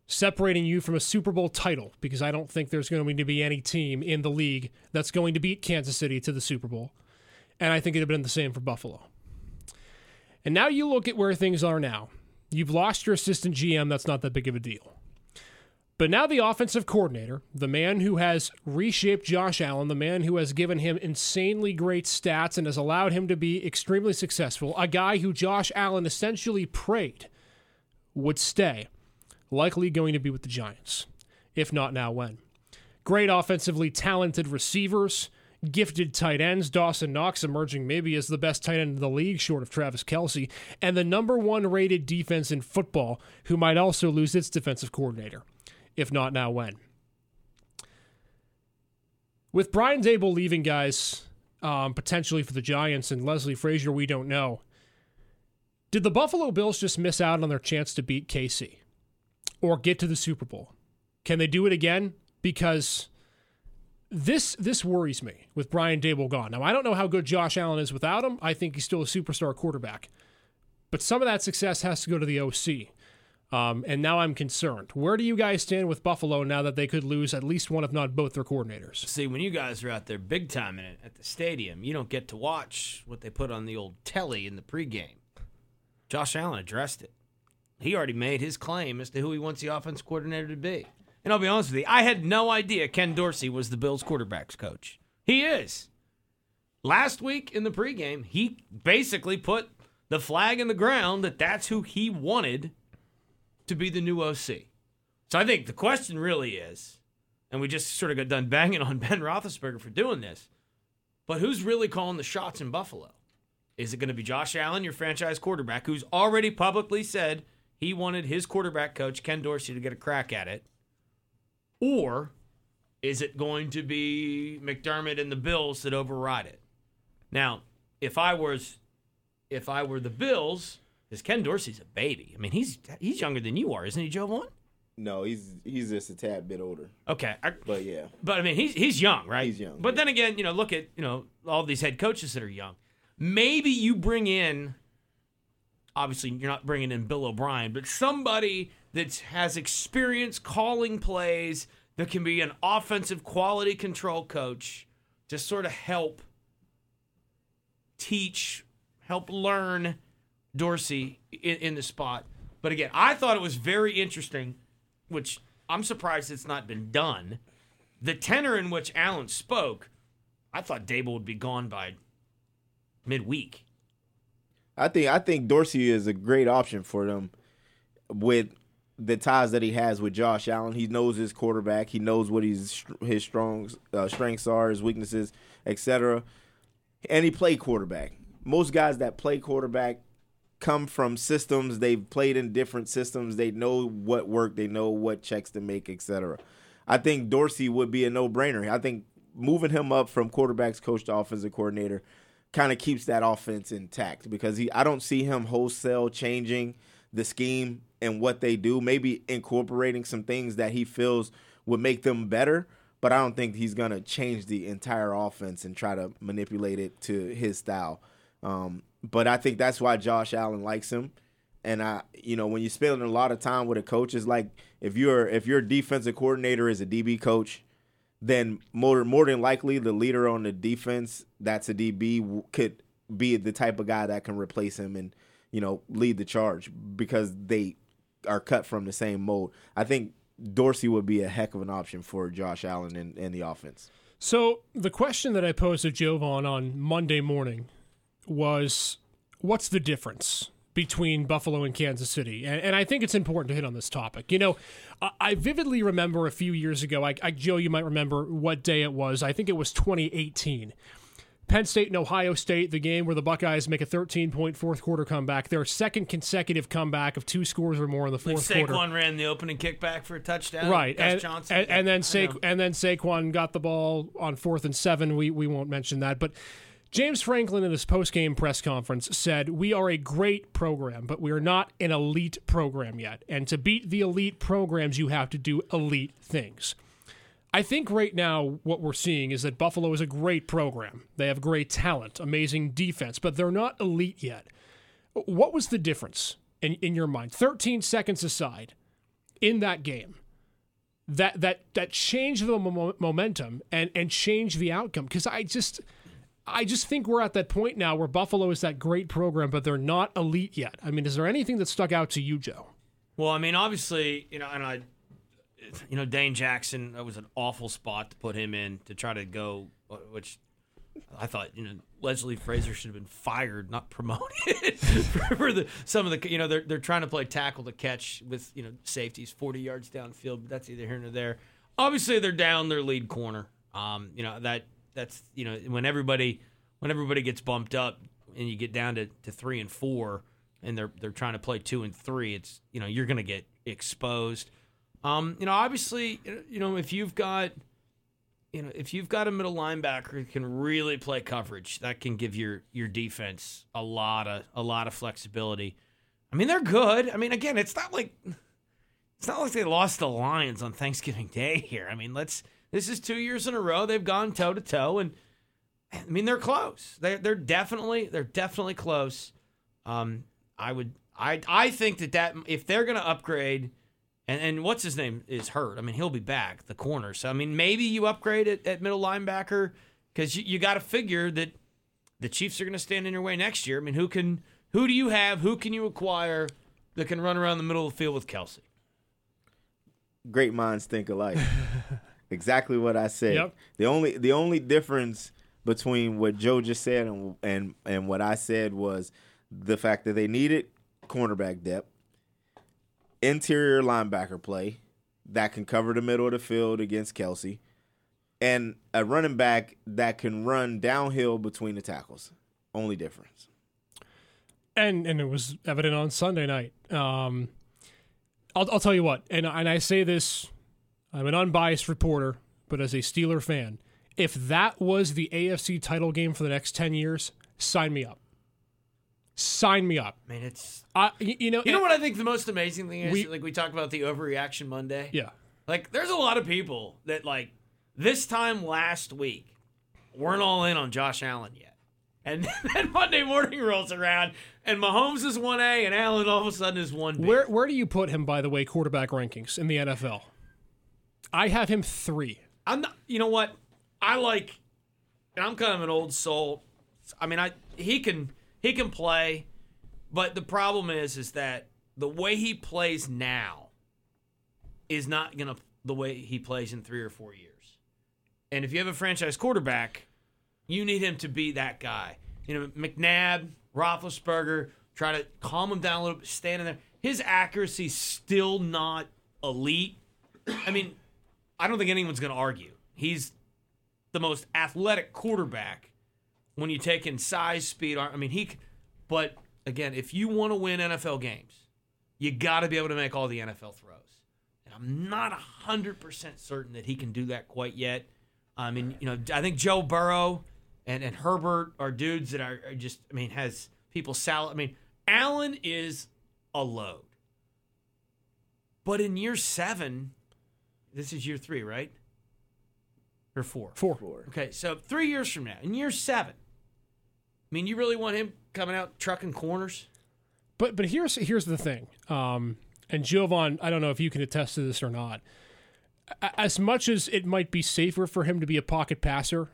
separating you from a Super Bowl title because I don't think there's going to be any team in the league that's going to beat Kansas City to the Super Bowl. And I think it'd have been the same for Buffalo. And now you look at where things are now. You've lost your assistant GM, that's not that big of a deal. But now the offensive coordinator, the man who has reshaped Josh Allen, the man who has given him insanely great stats and has allowed him to be extremely successful, a guy who Josh Allen essentially prayed would stay, likely going to be with the Giants. If not now, when? Great offensively talented receivers, gifted tight ends, Dawson Knox emerging maybe as the best tight end in the league, short of Travis Kelce, and the number one rated defense in football, who might also lose its defensive coordinator. If not now, when? With Brian Daboll leaving, guys, um, potentially for the Giants, and Leslie Frazier, we don't know. Did the Buffalo Bills just miss out on their chance to beat KC or get to the Super Bowl? Can they do it again? Because this this worries me with Brian Daboll gone. Now I don't know how good Josh Allen is without him. I think he's still a superstar quarterback, but some of that success has to go to the OC. Um, and now I'm concerned. Where do you guys stand with Buffalo now that they could lose at least one, if not both, their coordinators? See, when you guys are out there big time in it at the stadium, you don't get to watch what they put on the old telly in the pregame. Josh Allen addressed it. He already made his claim as to who he wants the offense coordinator to be. And I'll be honest with you, I had no idea Ken Dorsey was the Bills quarterbacks coach. He is. Last week in the pregame, he basically put the flag in the ground that that's who he wanted to be the new OC. So I think the question really is, and we just sort of got done banging on Ben Roethlisberger for doing this, but who's really calling the shots in Buffalo? Is it going to be Josh Allen, your franchise quarterback, who's already publicly said he wanted his quarterback coach, Ken Dorsey, to get a crack at it? Or is it going to be McDermott and the Bills that override it? Now, if I was if I were the Bills, because Ken Dorsey's a baby. I mean, he's he's younger than you are, isn't he, Jovan? No, he's he's just a tad bit older. Okay, I, But yeah, but I mean, he's he's young, right? He's young, But yeah. then again, you know, look at you know all these head coaches that are young. Maybe you bring in. Obviously, you're not bringing in Bill O'Brien, but somebody that has experience calling plays that can be an offensive quality control coach to sort of help teach, help learn Dorsey in, in the spot. But again, I thought it was very interesting, which I'm surprised it's not been done. The tenor in which Allen spoke, I thought Daboll would be gone by midweek. I think I think Dorsey is a great option for them with the ties that he has with Josh Allen. He knows his quarterback. He knows what he's his strong uh, strengths are, his weaknesses, etc. And he played quarterback. Most guys that play quarterback come from systems they've played in different systems. They know what work, they know what checks to make, etc. I think Dorsey would be a no-brainer. I think moving him up from quarterbacks coach to offensive coordinator kind of keeps that offense intact because he I don't see him wholesale changing the scheme and what they do, maybe incorporating some things that he feels would make them better, but I don't think he's going to change the entire offense and try to manipulate it to his style. Um, but I think that's why Josh Allen likes him. And I, you know, when you spend a lot of time with a coach, it's like if you're if your defensive coordinator is a DB coach, then more more than likely the leader on the defense that's a DB could be the type of guy that can replace him and you know lead the charge because they are cut from the same mold. I think Dorsey would be a heck of an option for Josh Allen and, the offense. So the question that I posed to Jovan on Monday morning was, "What's the difference between Buffalo and Kansas City?" And, and I think it's important to hit on this topic. You know, I, I vividly remember a few years ago. I, I, Joe, you might remember what day it was. I think it was 2018. Penn State and Ohio State, the game where the Buckeyes make a 13 point fourth quarter comeback, their second consecutive comeback of two scores or more in the Like fourth quarter. Saquon ran the opening kickback for a touchdown. Right, Gus and, Johnson. and, and then Sa- and then Saquon got the ball on fourth and seven. We we won't mention that, but James Franklin in his post game press conference said, "We are a great program, but we are not an elite program yet. And to beat the elite programs, you have to do elite things." I think right now what we're seeing is that Buffalo is a great program. They have great talent, amazing defense, but they're not elite yet. What was the difference in, in your mind? 13 seconds aside in that game that that that changed the mo- momentum and and changed the outcome because I just I just think we're at that point now where Buffalo is that great program, but they're not elite yet. I mean, is there anything that stuck out to you, Joe? Well, I mean, obviously, you know, and I, you know, Dane Jackson, that was an awful spot to put him in to try to go, which I thought, you know, Leslie Frazier should have been fired, not promoted for the some of the, you know, they're they're trying to play tackle to catch with you know safeties forty yards downfield, but that's either here or there. Obviously, they're down their lead corner. Um, you know that that's you know when everybody when everybody gets bumped up and you get down to, to three and four and they're they're trying to play two and three, it's you know you're going to get exposed. Um, you know, obviously, you know if you've got you know if you've got a middle linebacker who can really play coverage, that can give your your defense a lot of a lot of flexibility. I mean, they're good. I mean, again, it's not like it's not like they lost the Lions on Thanksgiving Day here. I mean, let's this is two years in a row they've gone toe to toe, and I mean they're close. They they're definitely they're definitely close. Um, I would I I think that that if they're going to upgrade, and and what's his name is hurt. I mean he'll be back the corner. So I mean maybe you upgrade it at middle linebacker because you, you got to figure that the Chiefs are going to stand in your way next year. I mean who can who do you have? Who can you acquire that can run around the middle of the field with Kelce? Great minds think alike. exactly what I said. Yep. The only the only difference between what Joe just said and and and what I said was the fact that they needed cornerback depth, interior linebacker play that can cover the middle of the field against Kelce, and a running back that can run downhill between the tackles. Only difference. And and it was evident on Sunday night. Um, I'll, I'll tell you what, and and I say this, I'm an unbiased reporter, but as a Steeler fan, if that was the AFC title game for the next ten years, sign me up. Sign me up. I mean it's I, you know, You know eh, what I think the most amazing thing is? We- like we talked about the overreaction Monday. Yeah. Like there's a lot of people that like this time last week weren't all in on Josh Allen yet. And then Monday morning rolls around and Mahomes is 1A and Allen all of a sudden is 1B. Where where do you put him, by the way, quarterback rankings in the NFL? I have him three. I'm not you know what? I like and I'm kind of an old soul. I mean, I he can he can play, but the problem is is that the way he plays now is not to the way he plays in 3 or 4 years. And if you have a franchise quarterback, you need him to be that guy. You know, McNabb, Roethlisberger, try to calm him down a little bit, stand in there. His accuracy's still not elite. I mean, I don't think anyone's going to argue. He's the most athletic quarterback when you take in size, speed. I mean, he. But again, if you want to win NFL games, you got to be able to make all the NFL throws. And I'm not hundred percent certain that he can do that quite yet. I mean, you know, I think Joe Burrow and, and Herbert are dudes that are, are just. I mean, has people sal. I mean, Allen is a load. But in year seven, this is year three, right? Or four? Four. Four. Okay, so three years from now, in year seven, I mean, you really want him coming out trucking corners? But but here's here's the thing. Um, and Jovan, I don't know if you can attest to this or not. As much as it might be safer for him to be a pocket passer,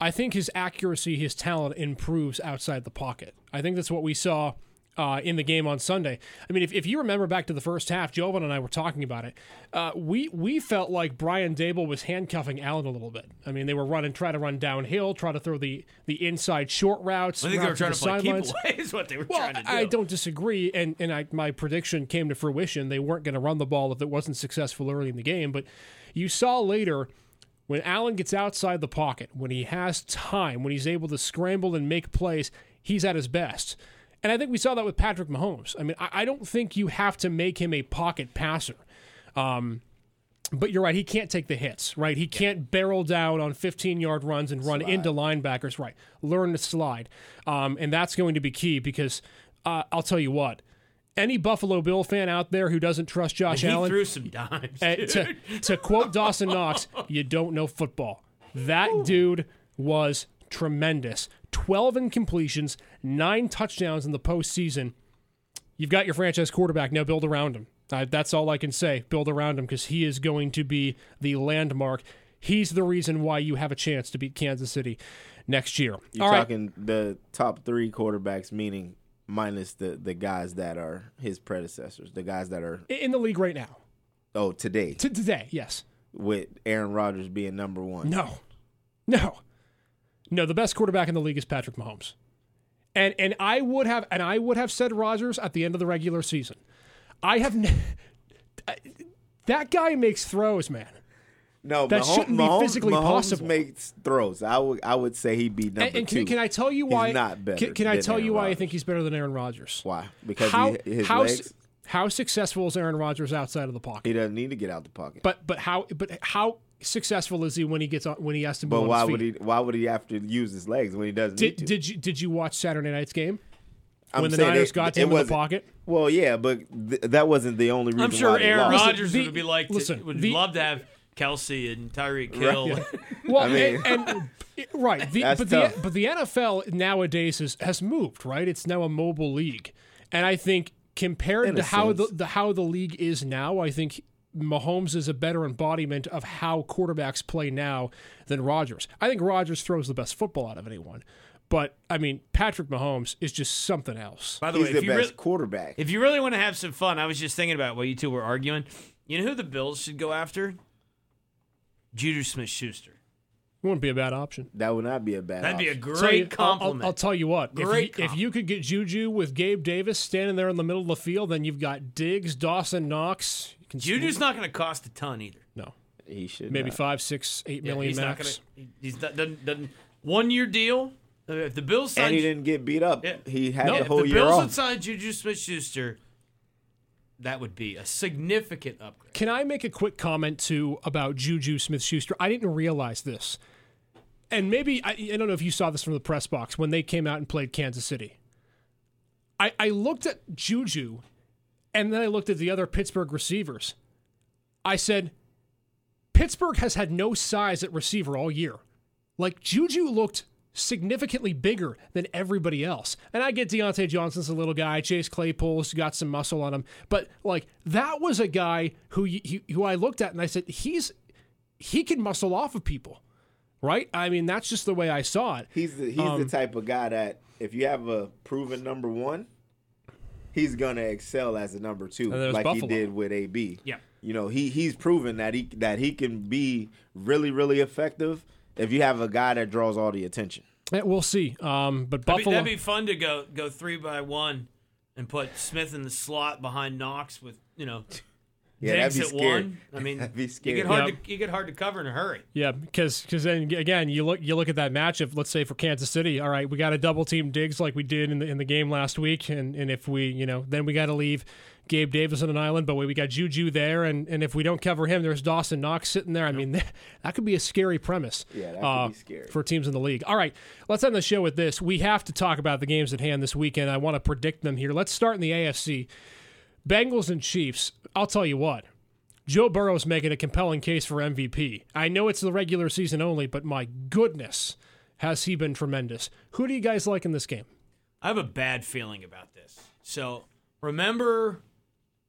I think his accuracy, his talent improves outside the pocket. I think that's what we saw uh, in the game on Sunday. I mean, if, if you remember back to the first half, Jovan and I were talking about it. Uh, we we felt like Brian Daboll was handcuffing Allen a little bit. I mean, they were running, try to run downhill, try to throw the the inside short routes. I think they were trying the to play keep away, is what they were Well, trying to do. I don't disagree, and and I, my prediction came to fruition. They weren't going to run the ball if it wasn't successful early in the game. But you saw later when Allen gets outside the pocket, when he has time, when he's able to scramble and make plays, he's at his best. And I think we saw that with Patrick Mahomes. I mean, I, I don't think you have to make him a pocket passer. Um, but you're right, he can't take the hits, right? He can't barrel down on 15 yard runs and run into linebackers, right? Learn to slide. Um, and that's going to be key because uh, I'll tell you what, any Buffalo Bill fan out there who doesn't trust Josh he Allen, threw some dimes. uh, to, to quote Dawson Knox, you don't know football. That dude was tremendous. 12 incompletions, nine touchdowns in the postseason. You've got your franchise quarterback. Now build around him. Uh, that's all I can say. Build around him because he is going to be the landmark. He's the reason why you have a chance to beat Kansas City next year. You're All right. talking the top three quarterbacks, meaning minus the the guys that are his predecessors, the guys that are in the league right now. oh today T- today, yes. with Aaron Rodgers being number one. No, no, no. The best quarterback in the league is Patrick Mahomes, and and I would have and I would have said Rodgers at the end of the regular season. I have ne- that guy makes throws, man. No, That Mahomes, shouldn't be physically Mahomes possible. makes throws. I would I would say he'd be number And, and two. can, can I tell you He's why? not better Can, can I tell you Aaron why I think he's better than Aaron Rodgers? Why? Because How he, his how legs. how successful is Aaron Rodgers outside of the pocket? he doesn't need to get out the pocket. But but how but how successful is he when he gets on when he has to move But on why his would he? Why would he have to use his legs when he doesn't Did, need to? did you did you watch Saturday night's game I'm when the Niners it- got to him in the pocket? Well, yeah, but th- that wasn't the only reason. I'm sure why Aaron. Rodgers would be like, to, listen, would the- love to have Kelce and Tyreek Hill. Well, I mean- and, and right, the, That's but tough. the but the NFL nowadays is, has moved, right? It's now a mobile league, and I think compared In to a how the, the how the league is now, I think Mahomes is a better embodiment of how quarterbacks play now than Rodgers. I think Rodgers throws the best football out of anyone, but I mean Patrick Mahomes is just something else. By the He's way, the if you, best re- quarterback. if you really want to have some fun, I was just thinking about what you two were arguing. You know who the Bills should go after? Juju Smith Schuster. Wouldn't be a bad option. that would not be a bad. That'd be a great So you- compliment. I'll, I'll tell you what. Great if, you, if you could get Juju with Gabe Davis standing there in the middle of the field, then you've got Diggs, Dawson, Knox. You can Juju's not going to cost a ton either. no, He should maybe not. five, six, eight Yeah, million he's not going to. He's not, doesn't, doesn't one year deal. Uh, If the Bills and he didn't get beat up. Yeah. He had No, the if whole the year Bills off. had signed Juju Smith Schuster, that would be a significant upgrade. Can I make a quick comment too about Juju Smith Schuster? I didn't realize this. And maybe, I, I don't know if you saw this from the press box when they came out and played Kansas City. I, I looked at Juju and then I looked at the other Pittsburgh receivers. I said, Pittsburgh has had no size at receiver all year. Like, Juju looked significantly bigger than everybody else. And I get Diontae Johnson's a little guy. Chase Claypool's got some muscle on him. But, like, that was a guy who, who I looked at and I said, he's he can muscle off of people, right? I mean, that's just the way I saw it. He's the, he's Um, the type of guy that if you have a proven number one, he's gonna excel as a number two, like Buffalo. he did with AB. Yeah. you know he he's proven that he that he can be really really effective if you have a guy that draws all the attention. Eh, We'll see. Um, but That'd be, Buffalo. that'd be fun to go go three by one and put Smith in the slot behind Knox with you know Yeah, Diggs that'd be at scary. one. I mean, That'd be scary. you get hard Yep. to you get hard to cover in a hurry. Yeah, because because then again you look you look at that matchup. Let's say for Kansas City, all right, we got a double team Diggs like we did in the in the game last week, and and if we you know then we got to leave Gabe Davis on an island, but we, we got Juju there, and and if we don't cover him, there's Dawson Knox sitting there. I mean that could be a scary premise. Yeah, that could uh, be scary. for teams in the league. All right, let's end the show with this. We have to talk about the games at hand this weekend. I want to predict them here. Let's start in the AFC. Bengals and Chiefs. I'll tell you what. Joe Burrow's making a compelling case for MVP. I know it's the regular season only, but my goodness, has he been tremendous. Who do you guys like in this game? I have a bad feeling about this. So remember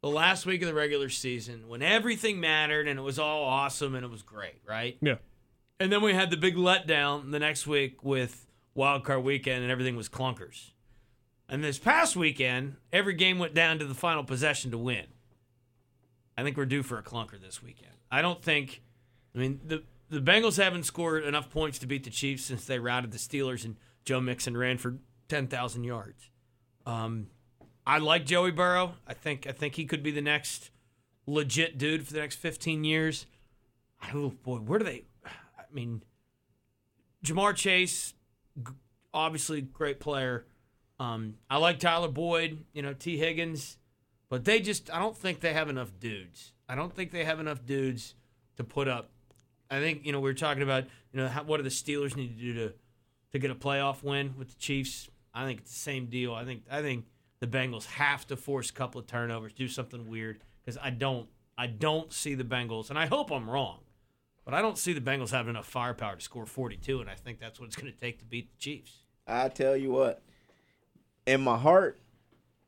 the last week of the regular season when everything mattered and it was all awesome and it was great, right? Yeah. And then we had the big letdown the next week with Wild Card Weekend and everything was clunkers. And this past weekend, every game went down to the final possession to win. I think we're due for a clunker this weekend. I don't think. I mean, the the Bengals haven't scored enough points to beat the Chiefs since they routed the Steelers and Joe Mixon ran for ten thousand yards. Um, I like Joey Burrow. I think I think he could be the next legit dude for the next fifteen years. Oh boy, where do they? I mean, Ja'Marr Chase, obviously great player. Um, I like Tyler Boyd. You know, Tee Higgins. But they just, I don't think they have enough dudes. I don't think they have enough dudes to put up. I think, you know, we were talking about, you know, how, what do the Steelers need to do to, to get a playoff win with the Chiefs? I think it's the same deal. I think, I think the Bengals have to force a couple of turnovers, do something weird, because I don't, I don't see the Bengals, and I hope I'm wrong, but I don't see the Bengals having enough firepower to score 42, and I think that's what it's going to take to beat the Chiefs. I tell you what, in my heart,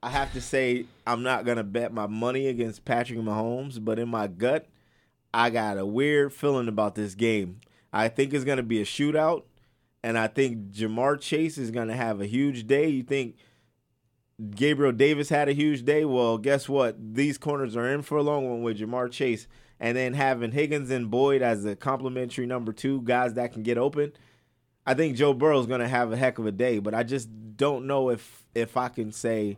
I have to say I'm not gonna bet my money against Patrick Mahomes, but in my gut, I got a weird feeling about this game. I think it's gonna be a shootout, and I think Ja'Marr Chase is to have a huge day. You think Gabriel Davis had a huge day? Well, guess what? These corners are in for a long one with Ja'Marr Chase, and then having Higgins and Boyd as the complementary number two guys that can get open. I think Joe Burrow's going to have a heck of a day, but I just don't know if if I can say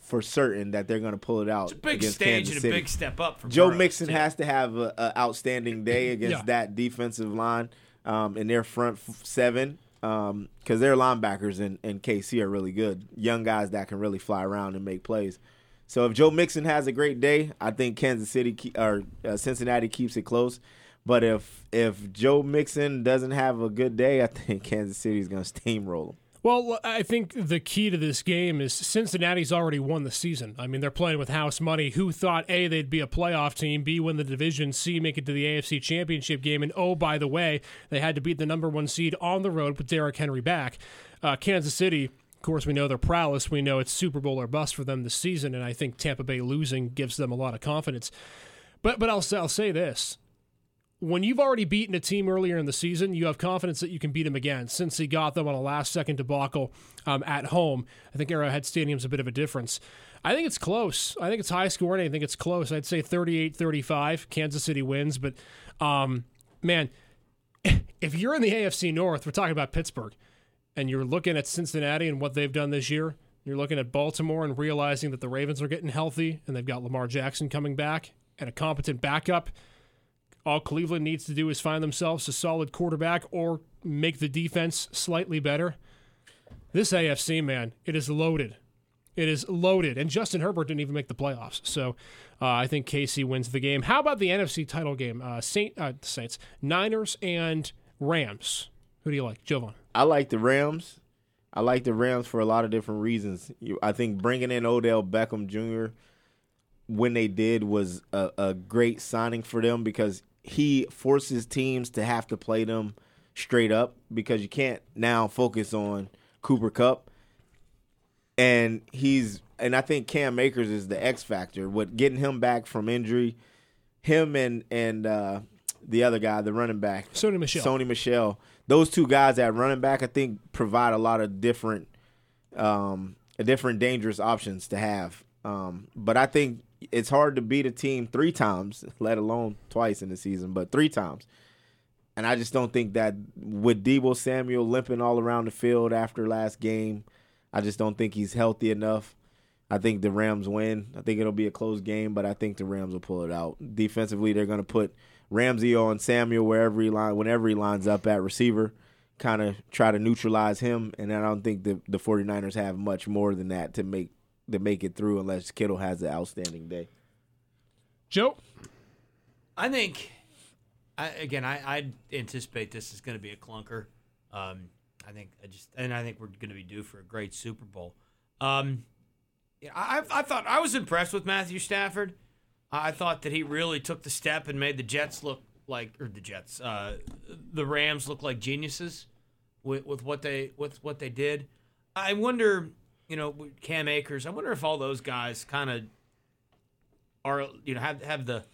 for certain that they're going to pull it out. It's a big against stage Kansas and a City. big step up for Joe Burrow, Mixon too. has to have an outstanding day against Yeah. that defensive line um, in their front f- seven because their linebackers in, in KC are really good. Young guys that can really fly around and make plays. So if Joe Mixon has a great day, I think Kansas City ke- or uh, Cincinnati keeps it close. But if if Joe Mixon doesn't have a good day, I think Kansas City is going to steamroll him. Well, I think the key to this game is Cincinnati's already won the season. I mean, they're playing with house money. Who thought A, they'd be a playoff team, B, win the division, C, make it to the AFC championship game, and oh, by the way, they had to beat the number one seed on the road with Derrick Henry back. Uh, Kansas City, of course, we know their prowess. We know it's Super Bowl or bust for them this season, and I think Tampa Bay losing gives them a lot of confidence. But but I'll, I'll say this when you've already beaten a team earlier in the season, you have confidence that you can beat them again. Since he got them on a last second debacle um, at home, I think Arrowhead Stadium's a bit of a difference. I think it's close. I think it's high scoring. I think it's close. I'd say 38 35. Kansas City wins. But, um, man, if you're in the AFC North, we're talking about Pittsburgh, and you're looking at Cincinnati and what they've done this year, you're looking at Baltimore and realizing that the Ravens are getting healthy and they've got Lamar Jackson coming back and a competent backup. All Cleveland needs to do is find themselves a solid quarterback or make the defense slightly better. This AFC, man, it is loaded. It is loaded. And Justin Herbert didn't even make the playoffs. So uh, I think KC wins the game. How about the NFC title game? Uh, Saint uh, Saints, Niners, and Rams. Who do you like? Jovan. I like the Rams. I like the Rams for a lot of different reasons. I think bringing in Odell Beckham Jr. when they did was a, a great signing for them because he forces teams to have to play them straight up because you can't now focus on Cooper Kupp. And he's and I think Cam Akers is the X factor. With getting him back from injury, him and and uh, the other guy, the running back, Sony Michel. Sony Michel. Those two guys at running back, I think, provide a lot of different, um, different dangerous options to have. Um, but I think it's hard to beat a team three times, let alone twice in the season, but three times. And I just don't think that with Deebo Samuel limping all around the field after last game, I just don't think he's healthy enough. I think the Rams win. I think it'll be a close game, but I think the Rams will pull it out. Defensively, they're going to put Ramsey on Samuel wherever he line, whenever he lines up at receiver, kind of try to neutralize him. And I don't think the the 49ers have much more than that to make to make it through unless Kittle has an outstanding day. Joe? I think, I, again, I, I anticipate this is going to be a clunker. Um, I think I just, and I think we're going to be due for a great Super Bowl. Um, yeah, I, I I thought I was impressed with Matthew Stafford. I thought that he really took the step and made the Jets look like, or the Jets, uh, the Rams look like geniuses with, with what they with what they did. I wonder, you know, Cam Akers. I wonder if all those guys kind of are, you know, have have the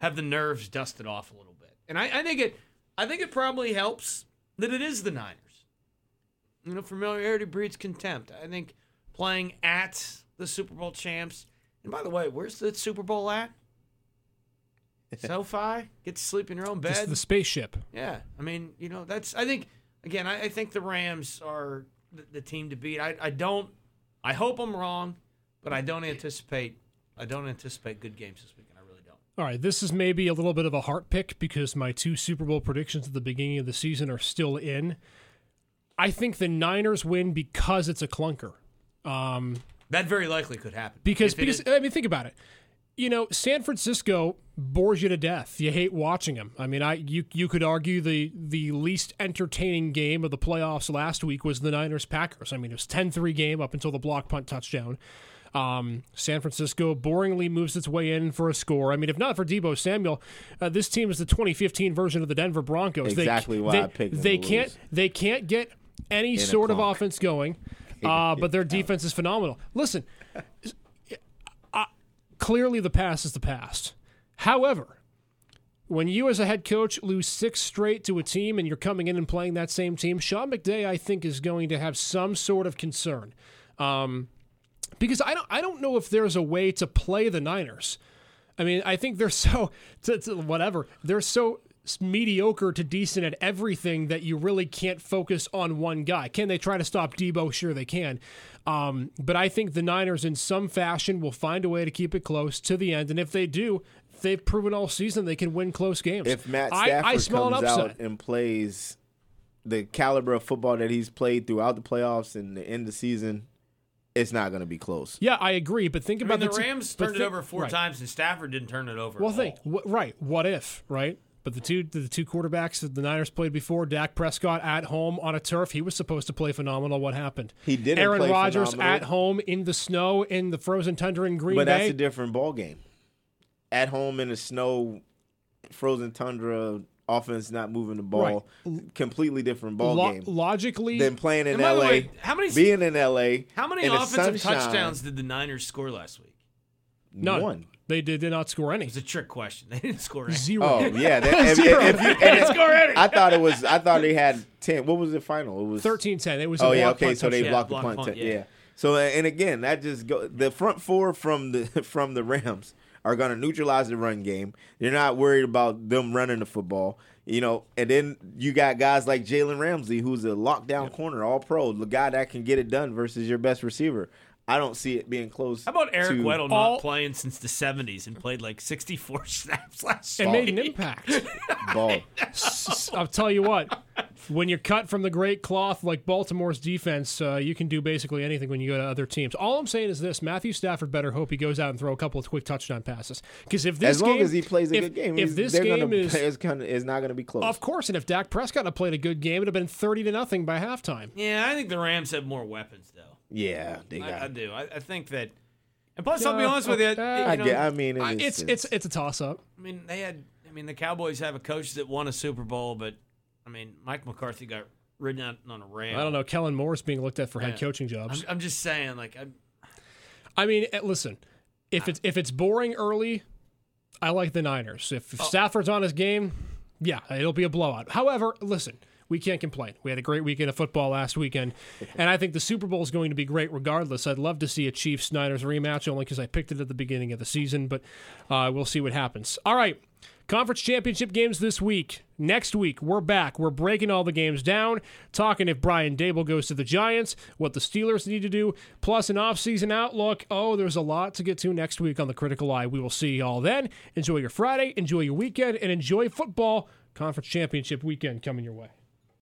have the nerves dusted off a little bit. And I, I think it I think it probably helps that it is the Niners. You know, familiarity breeds contempt. I think playing at the Super Bowl champs. And by the way, where's the Super Bowl at? SoFi? Get to sleep in your own Just bed. the spaceship. Yeah, I mean, you know, that's. I think again, I, I think the Rams are the, the team to beat. I, I don't. I hope I'm wrong, but I don't anticipate. I don't anticipate good games this weekend. I really don't. All right, this is maybe a little bit of a heart pick because my two Super Bowl predictions at the beginning of the season are still in. I think the Niners win because it's a clunker. Um, That very likely could happen. because because is- I mean, think about it. You know, San Francisco bores you to death. You hate watching them. I mean, I you you could argue the the least entertaining game of the playoffs last week was the Niners Packers. I mean, it was 10-3 game up until the block punt touchdown. Um, San Francisco boringly moves its way in for a score. I mean, if not for Deebo Samuel, uh, this team is the 2015 version of the Denver Broncos. They- Exactly why they, I picked They can't lose. they can't get any a sort of offense going, uh, but their defense is phenomenal. Listen, clearly the past is the past. However, when you as a head coach lose six straight to a team and you're coming in and playing that same team, Sean McVay, I think, is going to have some sort of concern. Um, because I don't, I don't know if there's a way to play the Niners. I mean, I think they're so to, to whatever they're so mediocre to decent at everything that you really can't focus on one guy. Can they try to stop Deebo? Sure, they can. Um, but I think the Niners, in some fashion, will find a way to keep it close to the end. And if they do, they've proven all season they can win close games. If Matt Stafford I, I smell comes an upset. out and plays the caliber of football that he's played throughout the playoffs and the end of the season, it's not going to be close. yeah, I agree. But think I about mean, the two- Rams but turned it over four right. times, and Stafford didn't turn it over. Well, at think all. wh- right. What if right? But the two the two quarterbacks that the Niners played before, Dak Prescott at home on a turf, he was supposed to play phenomenal. What happened? He didn't Aaron Rodgers phenomenal. at home in the snow in the frozen tundra in Green But Bay. that's a different ball game. At home in the snow, frozen tundra, offense not moving the ball, completely different ball Lo- game logically, than playing in And by the LA. way, how many- being in LA? How many offensive sunshine, touchdowns did the Niners score last week? none. One. They did, did not score any. It's a trick question. They didn't score any. Zero. Oh yeah, that, if, Zero. if, if you, They didn't score any. I thought it was. I thought they had ten. What was the final? It was 13-10. It was. a Oh yeah, okay. So they touchdown. blocked the blocked punt. punt, yeah. yeah. So and again, that just go the front four from the from the Rams are going to neutralize the run game. They're not worried about them running the football. You know, and then you got guys like Jalen Ramsey, who's a lockdown corner, all pro, the guy that can get it done versus your best receiver. I don't see it being close. How about Eric to, Weddle not all- playing since the 70s and played like 64 snaps last year and made an impact. ball? S- I'll tell you what. When you're cut from the great cloth like Baltimore's defense, uh, you can do basically anything when you go to other teams. All I'm saying is this: Matthew Stafford better hope he goes out and throw a couple of quick touchdown passes. Because if this As long game, as he plays a if, good game, if this game gonna, is it's, gonna, it's not going to be close. Of course, and if Dak Prescott had played a good game, it'd have been thirty to nothing by halftime. Yeah, I think the Rams have more weapons, though. Yeah, they got. I, I do. I, I think that. And plus, I'll be honest with you. Uh, you I, know, get, I mean, I- it's it's it's a toss up. I mean, they had. I mean, the Cowboys have a coach that won a Super Bowl, but I mean, Mike McCarthy got ridden out on a rail. I don't know. Kellen Moore's being looked at for head Yeah. coaching I'm, jobs. I'm just saying, like, I, I mean, eh, listen, if it's if it's boring early, I like the Niners. If, if Stafford's on his game, yeah, it'll be a blowout. However, listen, we can't complain. We had a great weekend of football last weekend, and I think the Super Bowl is going to be great regardless. I'd love to see a Chiefs Niners rematch only because I picked it at the beginning of the season, but uh, we'll see what happens. All right. Conference championship games this week. Next week, we're back. We're breaking all the games down, talking if Brian Daboll goes to the Giants, what the Steelers need to do, plus an offseason outlook. Oh, there's a lot to get to next week on the Critical Eye. We will see you all then. Enjoy your Friday, enjoy your weekend, and enjoy football. Conference championship weekend coming your way.